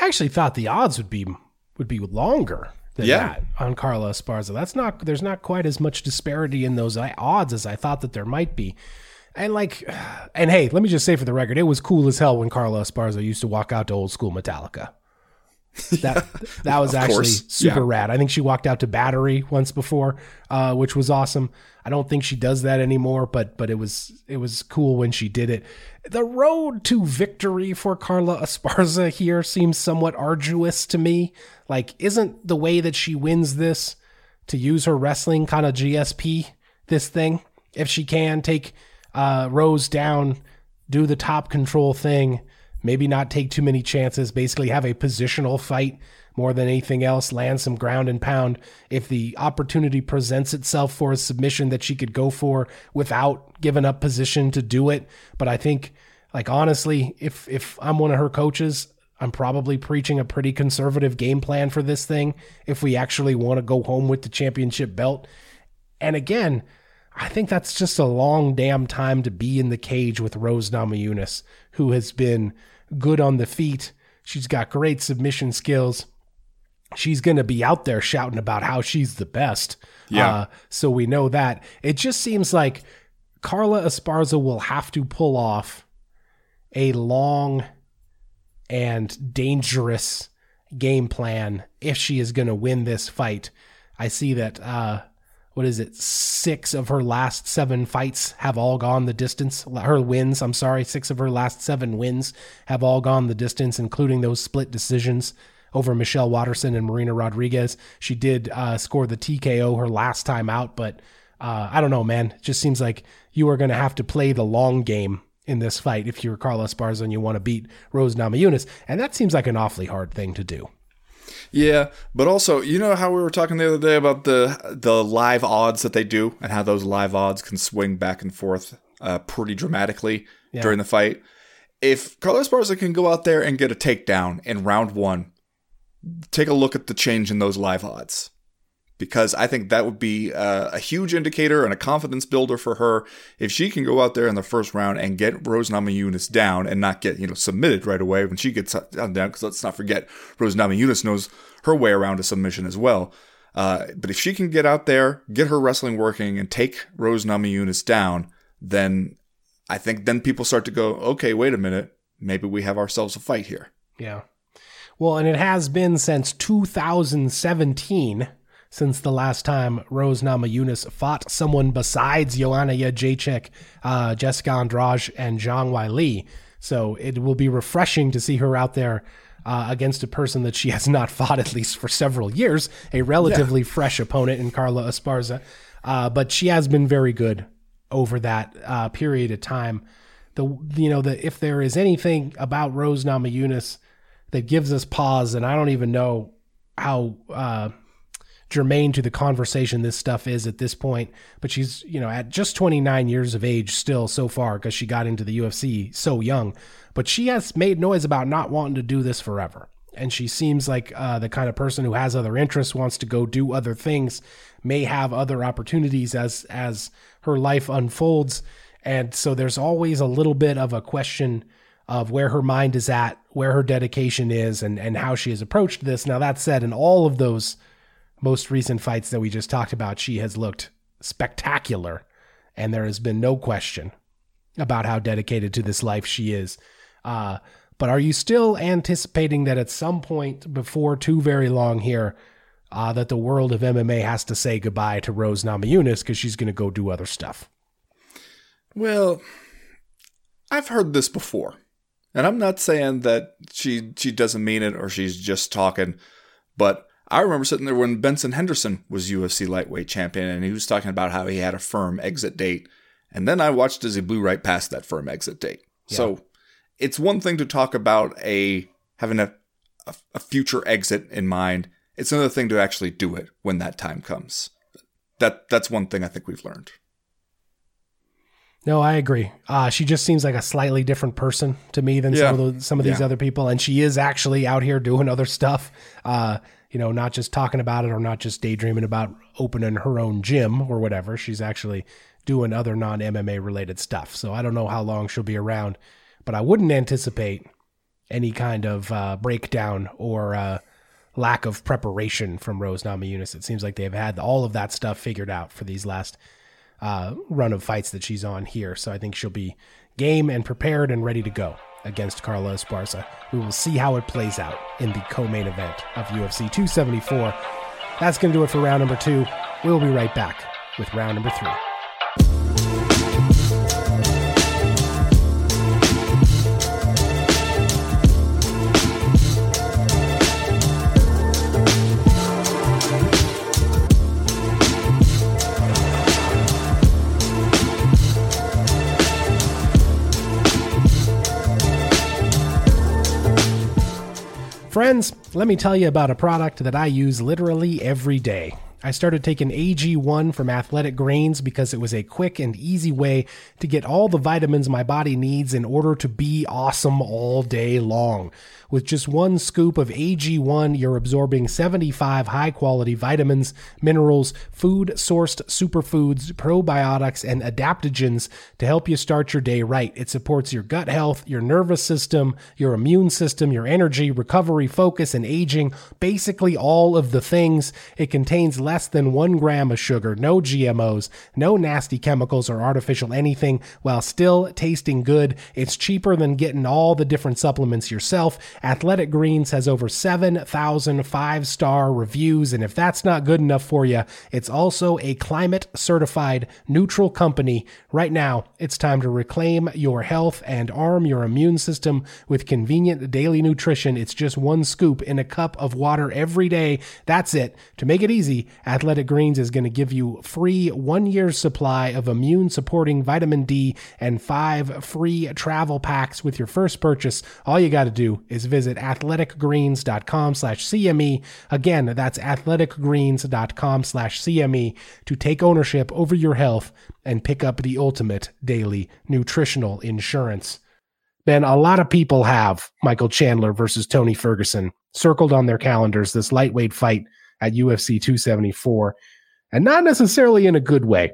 Speaker 1: I actually thought the odds would be would be longer than yeah. that on Carla Esparza. That's not there's not quite as much disparity in those uh, odds as I thought that there might be. And like, and hey, let me just say for the record, it was cool as hell when Carla Esparza used to walk out to old school Metallica. That that was actually
Speaker 2: course.
Speaker 1: super
Speaker 2: Yeah.
Speaker 1: rad. I think she walked out to battery once before, uh, which was awesome. I don't think she does that anymore, but but it was it was cool when she did it. The road to victory for Carla Esparza here seems somewhat arduous to me. Like, isn't the way that she wins this to use her wrestling kind of GSP this thing? If she can take uh, Rose down, do the top control thing, maybe not take too many chances, basically have a positional fight more than anything else, land some ground and pound. If the opportunity presents itself for a submission that she could go for without giving up position to do it. But I think, like honestly, if if I'm one of her coaches, I'm probably preaching a pretty conservative game plan for this thing if we actually want to go home with the championship belt. And again, I think that's just a long damn time to be in the cage with Rose Namajunas, who has been good on the feet. She's got great submission skills. She's going to be out there shouting about how she's the best.
Speaker 2: Yeah.
Speaker 1: Uh, so we know that. It just seems like Carla Esparza will have to pull off a long and dangerous game plan if she is going to win this fight. I see that uh what is it? 6 of her last 7 fights have all gone the distance. Her wins, I'm sorry, 6 of her last 7 wins have all gone the distance including those split decisions over Michelle Waterson and Marina Rodriguez. She did uh, score the TKO her last time out, but uh, I don't know, man. It just seems like you are going to have to play the long game in this fight if you're Carla Esparza and you want to beat Rose Namajunas, and that seems like an awfully hard thing to do.
Speaker 2: Yeah, but also, you know how we were talking the other day about the the live odds that they do and how those live odds can swing back and forth uh, pretty dramatically during the fight. If Carla Esparza can go out there and get a takedown in round one, take a look at the change in those live odds. Because I think that would be uh, a huge indicator and a confidence builder for her if she can go out there in the first round and get Rose Namajunas down and not get you know submitted right away when she gets down. Because let's not forget, Rose Namajunas knows her way around a submission as well. Uh, but if she can get out there, get her wrestling working, and take Rose Namajunas down, then I think then people start to go, okay, wait a minute, maybe we have ourselves a fight here.
Speaker 1: Yeah. Well, and it has been since 2017 since the last time Rose Namajunas fought someone besides Joanna Jacek, uh, Jessica Andrade, and Zhang Weili. So it will be refreshing to see her out there uh, against a person that she has not fought at least for several years, a relatively fresh opponent in Carla Esparza. Uh, but she has been very good over that uh, period of time. The you know the if there is anything about Rose Namajunas that gives us pause, and I don't even know how uh, germane to the conversation this stuff is at this point. But she's, you know, at just 29 years of age still so far because she got into the UFC so young. But she has made noise about not wanting to do this forever. And she seems like uh, the kind of person who has other interests, wants to go do other things, may have other opportunities as as her life unfolds. And so there's always a little bit of a question of where her mind is at, where her dedication is, and and how she has approached this. Now that said, in all of those most recent fights that we just talked about, she has looked spectacular, and there has been no question about how dedicated to this life she is. Uh, but are you still anticipating that at some point before too very long here, uh, that the world of MMA has to say goodbye to Rose Namajunas because she's going to go do other stuff?
Speaker 2: Well, I've heard this before. And I'm not saying that she she doesn't mean it or she's just talking, but I remember sitting there when Benson Henderson was UFC lightweight champion and he was talking about how he had a firm exit date. And then I watched as he blew right past that firm exit date. So it's one thing to talk about a having a, a a future exit in mind. It's another thing to actually do it when that time comes. That that's one thing I think we've learned.
Speaker 1: No, I agree. Uh, she just seems like a slightly different person to me than
Speaker 2: Yeah.
Speaker 1: some of the, some of these
Speaker 2: Yeah.
Speaker 1: other people, and she is actually out here doing other stuff. Uh, you know, not just talking about it or not just daydreaming about opening her own gym or whatever. She's actually doing other non MMA related stuff. So I don't know how long she'll be around, but I wouldn't anticipate any kind of uh, breakdown or uh, lack of preparation from Rose Namajunas. It seems like they've had all of that stuff figured out for these last uh, run of fights that she's on here. So I think she'll be game and prepared and ready to go. Against Carla Esparza. We will see how it plays out in the co main event of UFC 274. That's going to do it for round number two. We'll be right back with round number three. Friends, let me tell you about a product that I use literally every day. I started taking AG1 from Athletic Greens because it was a quick and easy way to get all the vitamins my body needs in order to be awesome all day long. With just one scoop of AG1, you're absorbing 75 high quality vitamins, minerals, food sourced superfoods, probiotics, and adaptogens to help you start your day right. It supports your gut health, your nervous system, your immune system, your energy, recovery, focus, and aging. Basically, all of the things. It contains less than one gram of sugar, no GMOs, no nasty chemicals or artificial anything, while still tasting good. It's cheaper than getting all the different supplements yourself Athletic Greens has over 7,000 five star reviews, and if that's not good enough for you, it's also a climate certified neutral company. Right now, it's time to reclaim your health and arm your immune system with convenient daily nutrition. It's just one scoop in a cup of water every day. That's it. To make it easy, Athletic Greens is going to give you free one year supply of immune supporting vitamin D and five free travel packs with your first purchase. All you got to do is visit athleticgreens.com slash CME. Again, that's athleticgreens.com slash CME to take ownership over your health and pick up the ultimate daily nutritional insurance. Ben, a lot of people have Michael Chandler versus Tony Ferguson circled on their calendars, this lightweight fight at UFC 274, and not necessarily in a good way.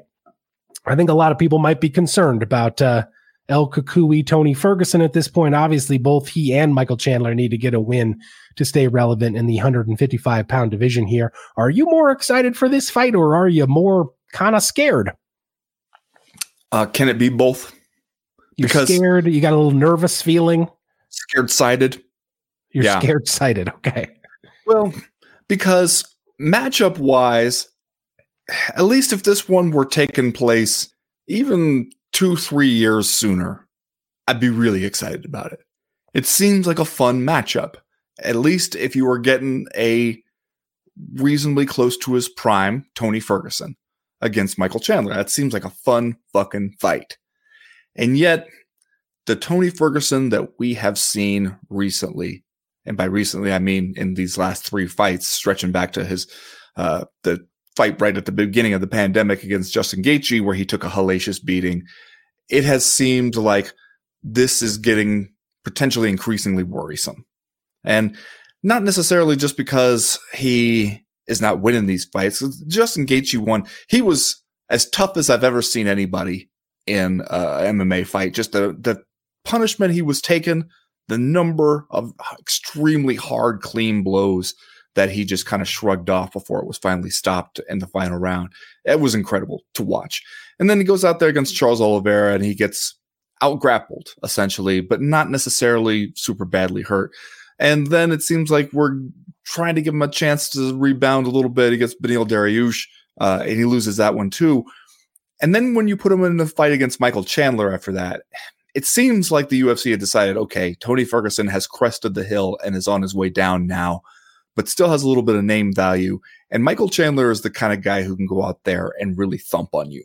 Speaker 1: I think a lot of people might be concerned about uh, El Cucuy, Tony Ferguson at this point. Obviously, both he and Michael Chandler need to get a win to stay relevant in the 155 pound division here. Are you more excited for this fight or are you more kind of scared?
Speaker 2: Uh, can it be both?
Speaker 1: You're because scared. You got a little nervous feeling.
Speaker 2: Scared cited.
Speaker 1: You're yeah. scared cited. Okay.
Speaker 2: Well, because matchup wise, at least if this one were taking place even two, three years sooner, I'd be really excited about it. It seems like a fun matchup. At least if you were getting a reasonably close to his prime Tony Ferguson against Michael Chandler. That seems like a fun fucking fight. And yet, the Tony Ferguson that we have seen recently, and by recently I mean in these last three fights, stretching back to his uh, the fight right at the beginning of the pandemic against Justin Gaethje, where he took a hellacious beating. It has seemed like this is getting potentially increasingly worrisome. And not necessarily just because he is not winning these fights. Justin Gaethje won. He was as tough as I've ever seen anybody in a MMA fight. Just the, the punishment he was taking, the number of extremely hard, clean blows that he just kind of shrugged off before it was finally stopped in the final round. It was incredible to watch. And then he goes out there against Charles Oliveira and he gets out grappled essentially, but not necessarily super badly hurt. And then it seems like we're trying to give him a chance to rebound a little bit against Beneil Dariush, uh, and he loses that one too. And then when you put him in the fight against Michael Chandler after that, it seems like the UFC had decided, okay, Tony Ferguson has crested the hill and is on his way down now but still has a little bit of name value. And Michael Chandler is the kind of guy who can go out there and really thump on you,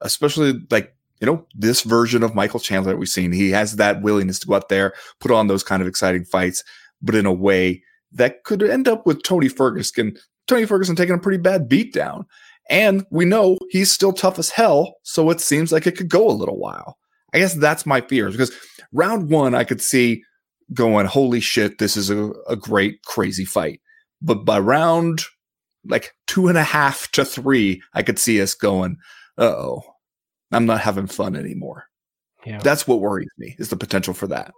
Speaker 2: especially like, you know, this version of Michael Chandler that we've seen. He has that willingness to go out there, put on those kind of exciting fights, but in a way that could end up with Tony Ferguson, Tony Ferguson taking a pretty bad beat down. And we know he's still tough as hell. So it seems like it could go a little while. I guess that's my fears because round one, I could see going, holy shit, this is a, a great, crazy fight. But by round like two and a half to three, I could see us going, oh, I'm not having fun anymore. Yeah. That's what worries me is the potential for that.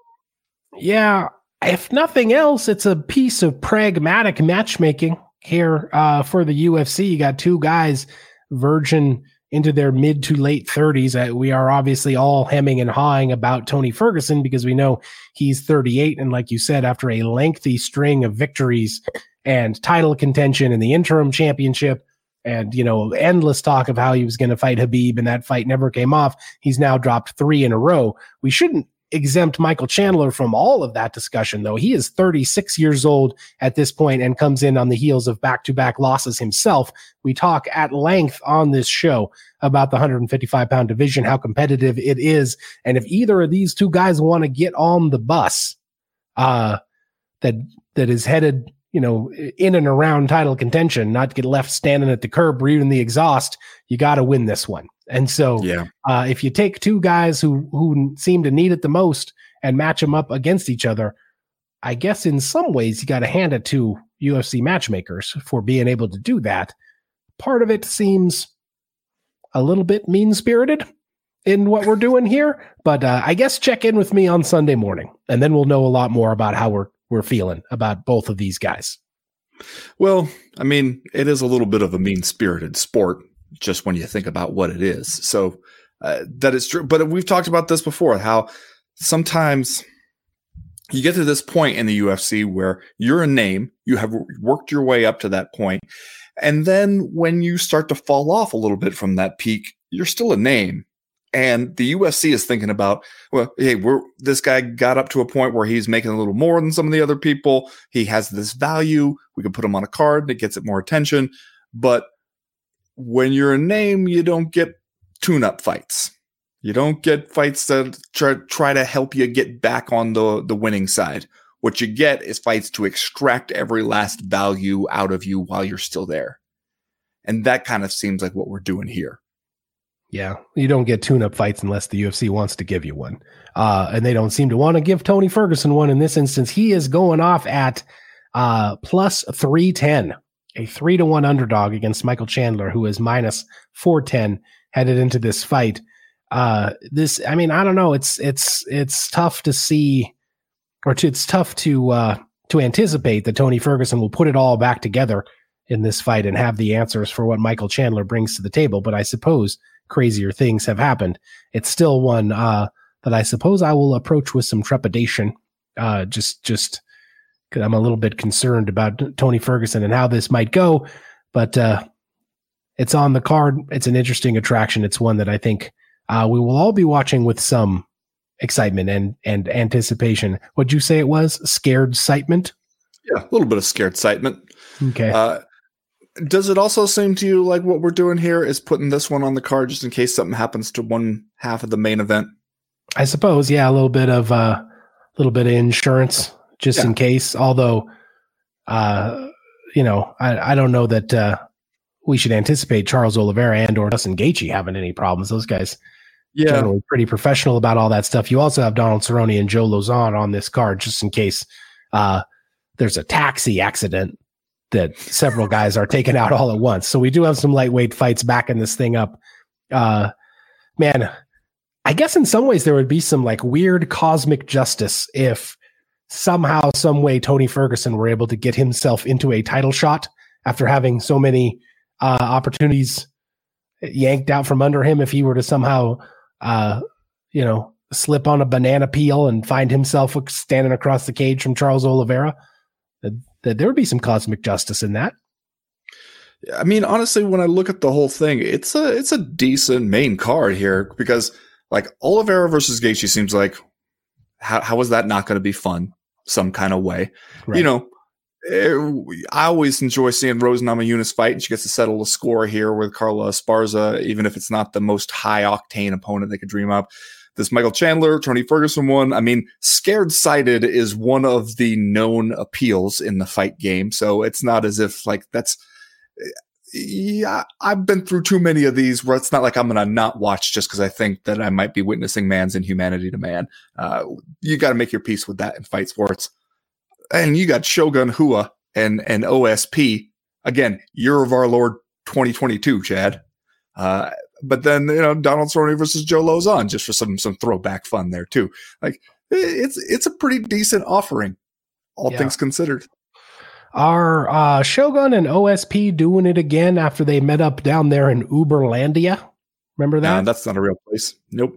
Speaker 1: Yeah. If nothing else, it's a piece of pragmatic matchmaking here uh, for the UFC. You got two guys verging into their mid to late 30s. Uh, we are obviously all hemming and hawing about Tony Ferguson because we know he's 38. And like you said, after a lengthy string of victories and title contention in the interim championship, and you know endless talk of how he was going to fight Khabib, and that fight never came off. He's now dropped 3 in a row. We shouldn't exempt Michael Chandler from all of that discussion, though. He is 36 years old at this point and comes in on the heels of back to back losses himself. We talk at length on this show about the 155 pound division, how competitive it is. And if either of these two guys want to get on the bus, uh, that, that is headed, you know, in and around title contention, not get left standing at the curb breathing the exhaust, you got to win this one. And so,
Speaker 2: Yeah.
Speaker 1: uh, if you take two guys who who seem to need it the most and match them up against each other, I guess in some ways you got to hand it to UFC matchmakers for being able to do that. Part of it seems a little bit mean spirited in what we're doing here, but uh, I guess check in with me on Sunday morning, and then we'll know a lot more about how we're we're feeling about both of these guys.
Speaker 2: Well, I mean, it is a little bit of a mean spirited sport, just when you think about what it is. So uh, that is true. But we've talked about this before how sometimes you get to this point in the UFC where you're a name, you have worked your way up to that point, And then when you start to fall off a little bit from that peak, you're still a name. And the UFC is thinking about, well, hey, we're this guy got up to a point where he's making a little more than some of the other people. He has this value. We can put him on a card and it gets it more attention. But when you're a name, you don't get tune-up fights. You don't get fights that try, try to help you get back on the, the winning side. What you get is fights to extract every last value out of you while you're still there. And that kind of seems like what we're doing here.
Speaker 1: Yeah, you don't get tune-up fights unless the UFC wants to give you one, uh, and they don't seem to want to give Tony Ferguson one in this instance. He is going off at uh, plus three ten, a three to one underdog against Michael Chandler, who is minus four ten headed into this fight. Uh, this, I mean, I don't know. It's it's it's tough to see, or to, it's tough to uh, to anticipate that Tony Ferguson will put it all back together in this fight and have the answers for what Michael Chandler brings to the table. But I suppose crazier things have happened. It's still one uh, that I suppose I will approach with some trepidation. Uh, just, just I'm a little bit concerned about Tony Ferguson and how this might go. But uh, it's on the card. It's an interesting attraction. It's one that I think uh, we will all be watching with some excitement and and anticipation. What'd you say it was? Scared excitement.
Speaker 2: Yeah, a little bit of scared excitement.
Speaker 1: Okay.
Speaker 2: Uh, does it also seem to you like what we're doing here is putting this one on the card just in case something happens to one half of the main event?
Speaker 1: I suppose, yeah, a little bit of a uh, little bit of insurance just
Speaker 2: Yeah.
Speaker 1: in case. Although, uh, you know, I, I don't know that uh, we should anticipate Charles Oliveira and or Dustin Gaethje having any problems. Those guys yeah, generally pretty professional about all that stuff. You also have Donald Cerrone and Joe Lauzon on this card just in case uh, there's a taxi accident that several guys are taken out all at once. So we do have some lightweight fights backing this thing up. Uh, man, I guess in some ways there would be some like weird cosmic justice if somehow, some way, Tony Ferguson were able to get himself into a title shot after having so many uh, opportunities yanked out from under him. If he were to somehow, uh, you know, slip on a banana peel and find himself standing across the cage from Charles Oliveira, that, that there would be some cosmic justice in that.
Speaker 2: I mean, honestly, when I look at the whole thing, it's a it's a decent main card here because like Oliveira versus Gaethje seems like how how is that not going to be fun some kind of way?
Speaker 1: Right.
Speaker 2: You know, eh, I always enjoy seeing Rose Namajunas fight, and she gets to settle a score here with Carla Esparza, even if it's not the most high octane opponent they could dream up. This Michael Chandler, Tony Ferguson one. I mean, scared cited is one of the known appeals in the fight game, so it's not as if like that's yeah, I've been through too many of these where it's not like I'm going to not watch just because I think that I might be witnessing man's inhumanity to man. Uh, you got to make your peace with that in fight sports. And you got Shogun Rua and, and OSP. Again, year of our Lord 2022, Chad. Uh, but then, you know, Donald Cerrone versus Joe Lauzon just for some, some throwback fun there too. Like it's, it's a pretty decent offering, all
Speaker 1: Yeah.
Speaker 2: things considered.
Speaker 1: Are uh, Shogun and OSP doing it again after they met up down there in Uberlandia? Remember that?
Speaker 2: Nah, that's not a real place. Nope.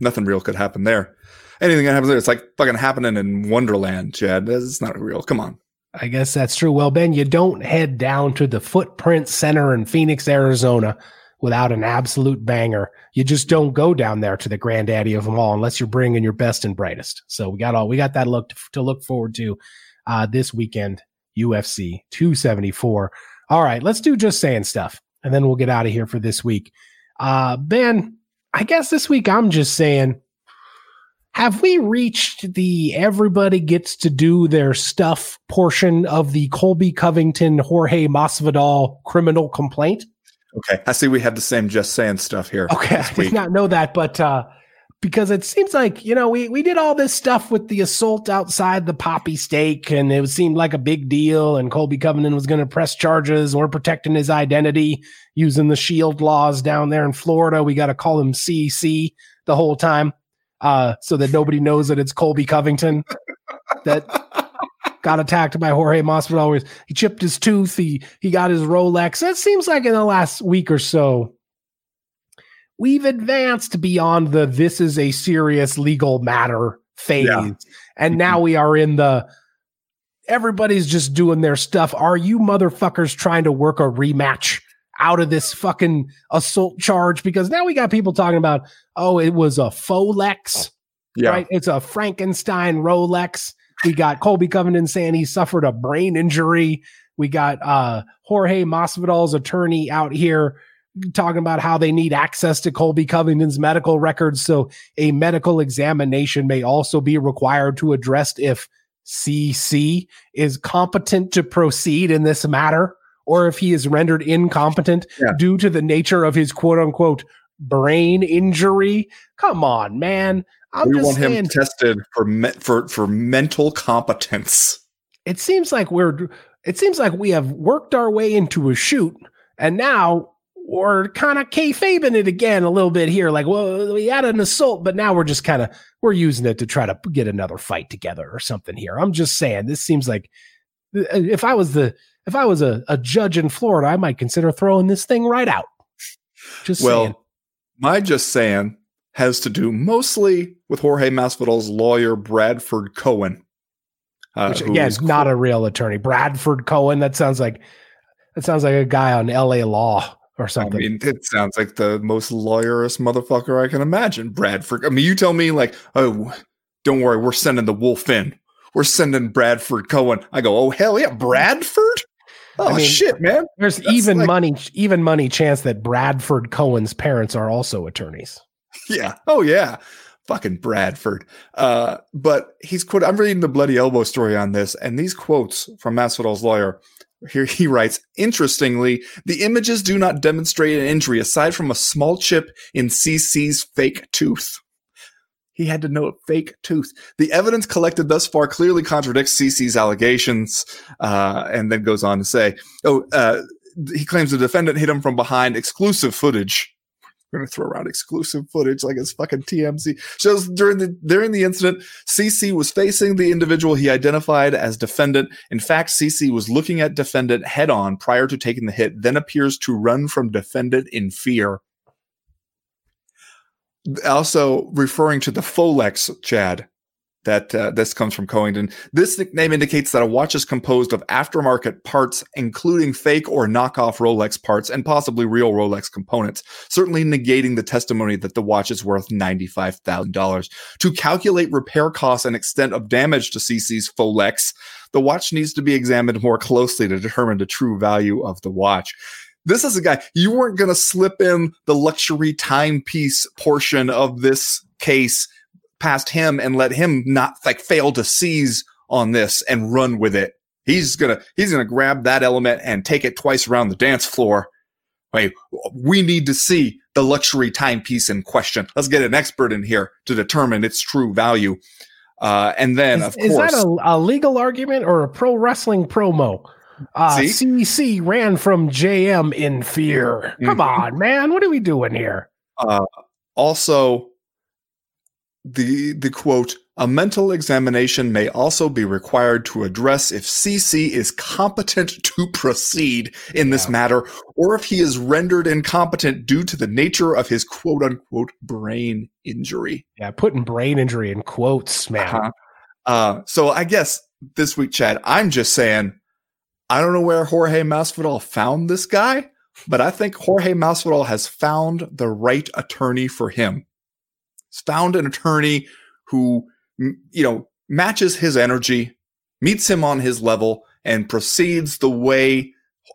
Speaker 2: Nothing real could happen there. Anything that happens there, it's like fucking happening in Wonderland, Chad. It's not real. Come on.
Speaker 1: I guess that's true. Well, Ben, you don't head down to the Footprint Center in Phoenix, Arizona without an absolute banger. You just don't go down there to the granddaddy of them all unless you're bringing your best and brightest. So we got all we got that look to, to look forward to uh, this weekend, UFC 274. All right, let's do just saying stuff, and then we'll get out of here for this week. Uh, ben, I guess this week I'm just saying have we reached the everybody gets to do their stuff portion of the Colby Covington Jorge Masvidal criminal complaint?
Speaker 2: Okay, I see we have the same just saying stuff here.
Speaker 1: Okay, I did not know that, but uh, because it seems like you know we we did all this stuff with the assault outside the Papi Steak, and it seemed like a big deal, and Colby Covington was going to press charges. We're protecting his identity using the Shield laws down there in Florida. We got to call him CC the whole time uh, so that nobody knows that it's Colby Covington that got attacked by Jorge Masvidal. He chipped his tooth. He he got his Rolex. It seems like in the last week or so, we've advanced beyond the this is a serious legal matter phase, yeah. and now we are in the everybody's just doing their stuff. Are you motherfuckers trying to work a rematch? out of this fucking assault charge because now we got people talking about, oh, it was a Folex. Yeah. Right? It's a Frankenstein Rolex. We got Colby Covington saying he suffered a brain injury. We got uh, Jorge Masvidal's attorney out here talking about how they need access to Colby Covington's medical records. So a medical examination may also be required to address if CC is competent to proceed in this matter or if he is rendered incompetent yeah. due to the nature of his quote unquote brain injury. Come on, man. I'm
Speaker 2: we want saying, him tested for me- for for mental competence.
Speaker 1: It seems like we're it seems like we have worked our way into a shoot, and now we're kind of kayfabing it again a little bit here. Like, well, we had an assault, but now we're just kind of we're using it to try to get another fight together or something here. I'm just saying, this seems like if I was the if I was a, a judge in Florida, I might consider throwing this thing right out. Just well, saying.
Speaker 2: my just saying has to do mostly with Jorge Masvidal's lawyer Bradford Cohen.
Speaker 1: Uh, Which again, is not a real attorney. Bradford Cohen. That sounds like that sounds like a guy on L.A. Law or something. I
Speaker 2: mean, it sounds like the most lawyerous motherfucker I can imagine. Bradford. I mean, you tell me like, oh, don't worry, we're sending the wolf in. We're sending Bradford Cohen. I go, oh hell yeah, Bradford. Oh I mean, shit, man!
Speaker 1: There's That's even like, money, even money chance that Bradford Cohen's parents are also attorneys.
Speaker 2: Yeah. Oh yeah. Fucking Bradford. Uh, but he's quote. I'm reading the bloody elbow story on this, and these quotes from Masvidal's lawyer. Here he writes, interestingly, the images do not demonstrate an injury aside from a small chip in CC's fake tooth. He had to a fake tooth. The evidence collected thus far clearly contradicts CC's allegations, uh, and then goes on to say, "Oh, uh, he claims the defendant hit him from behind. Exclusive footage." Gonna throw around exclusive footage like it's fucking TMZ. Shows during the during the incident, CC was facing the individual he identified as defendant. In fact, CC was looking at defendant head on prior to taking the hit, then appears to run from defendant in fear also referring to the Folex, Chad, that uh, this comes from Covington. This nickname indicates that a watch is composed of aftermarket parts, including fake or knockoff Rolex parts and possibly real Rolex components, certainly negating the testimony that the watch is worth $95,000. To calculate repair costs and extent of damage to CC's Folex, the watch needs to be examined more closely to determine the true value of the watch. This is a guy, you weren't going to slip in the luxury timepiece portion of this case past him and let him not like fail to seize on this and run with it. He's gonna he's gonna grab that element and take it twice around the dance floor. Wait, we need to see the luxury timepiece in question. Let's get an expert in here to determine its true value. Uh, and then,
Speaker 1: is,
Speaker 2: of course, is
Speaker 1: that a, a, legal argument or a pro wrestling promo? Uh, CC ran from JM in fear. Come mm-hmm. on, man. What are we doing here?
Speaker 2: Uh, also, the the quote A mental examination may also be required to address if CC is competent to proceed in this
Speaker 1: Yeah.
Speaker 2: matter or if he is rendered incompetent due to the nature of his quote unquote brain injury.
Speaker 1: Yeah, putting brain injury in quotes, man.
Speaker 2: Uh-huh. Uh, so I guess this week, Chad, I'm just saying, I don't know where Jorge Masvidal found this guy, but I think Jorge Masvidal has found the right attorney for him. Found an attorney who, you know, matches his energy, meets him on his level, and proceeds the way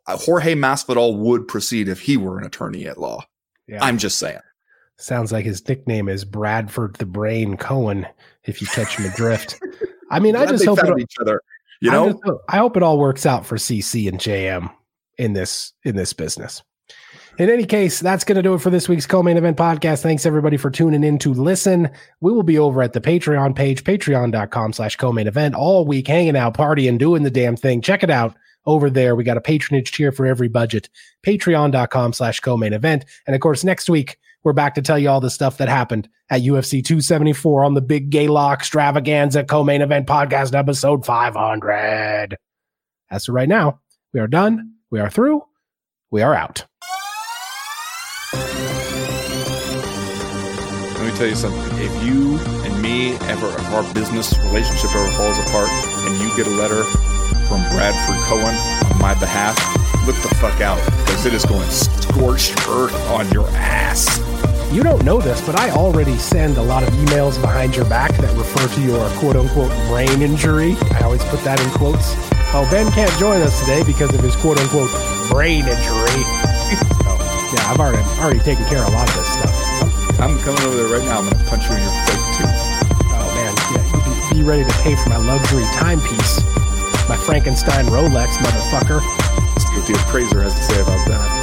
Speaker 2: Jorge Masvidal would proceed if he were an attorney at law.
Speaker 1: Yeah.
Speaker 2: I'm just saying.
Speaker 1: Sounds like his nickname is Bradford the Brain Cohen, if you catch him adrift. I mean, I just hope it,
Speaker 2: each other. You
Speaker 1: I
Speaker 2: know,
Speaker 1: just hope- I hope it all works out for CC and JM in this in this business. In any case, that's going to do it for this week's co-main event podcast. Thanks everybody for tuning in to listen. We will be over at the Patreon page, patreon.com slash co-main event all week, hanging out, partying, doing the damn thing. Check it out over there. We got a patronage tier for every budget, patreon.com slash co-main event. And of course, next week, we're back to tell you all the stuff that happened at UFC 274 on the Big Gay Law Extravaganza co-main event podcast episode 500. As for right now, we are done. We are through. We are out.
Speaker 2: Tell you something. If you and me ever, if our business relationship ever falls apart and you get a letter from Bradford Cohen on my behalf, look the fuck out because it is going scorched earth on your ass.
Speaker 1: You don't know this, but I already send a lot of emails behind your back that refer to your quote unquote brain injury. I always put that in quotes. Oh, Ben can't join us today because of his quote unquote brain injury. so, yeah, I've already already taken care of a lot of this stuff.
Speaker 2: I'm coming over there right now. I'm going to punch you in your face too.
Speaker 1: Oh man, yeah, you be, be ready to pay for my luxury timepiece, my Frankenstein Rolex, motherfucker.
Speaker 2: See what the appraiser has to say about that.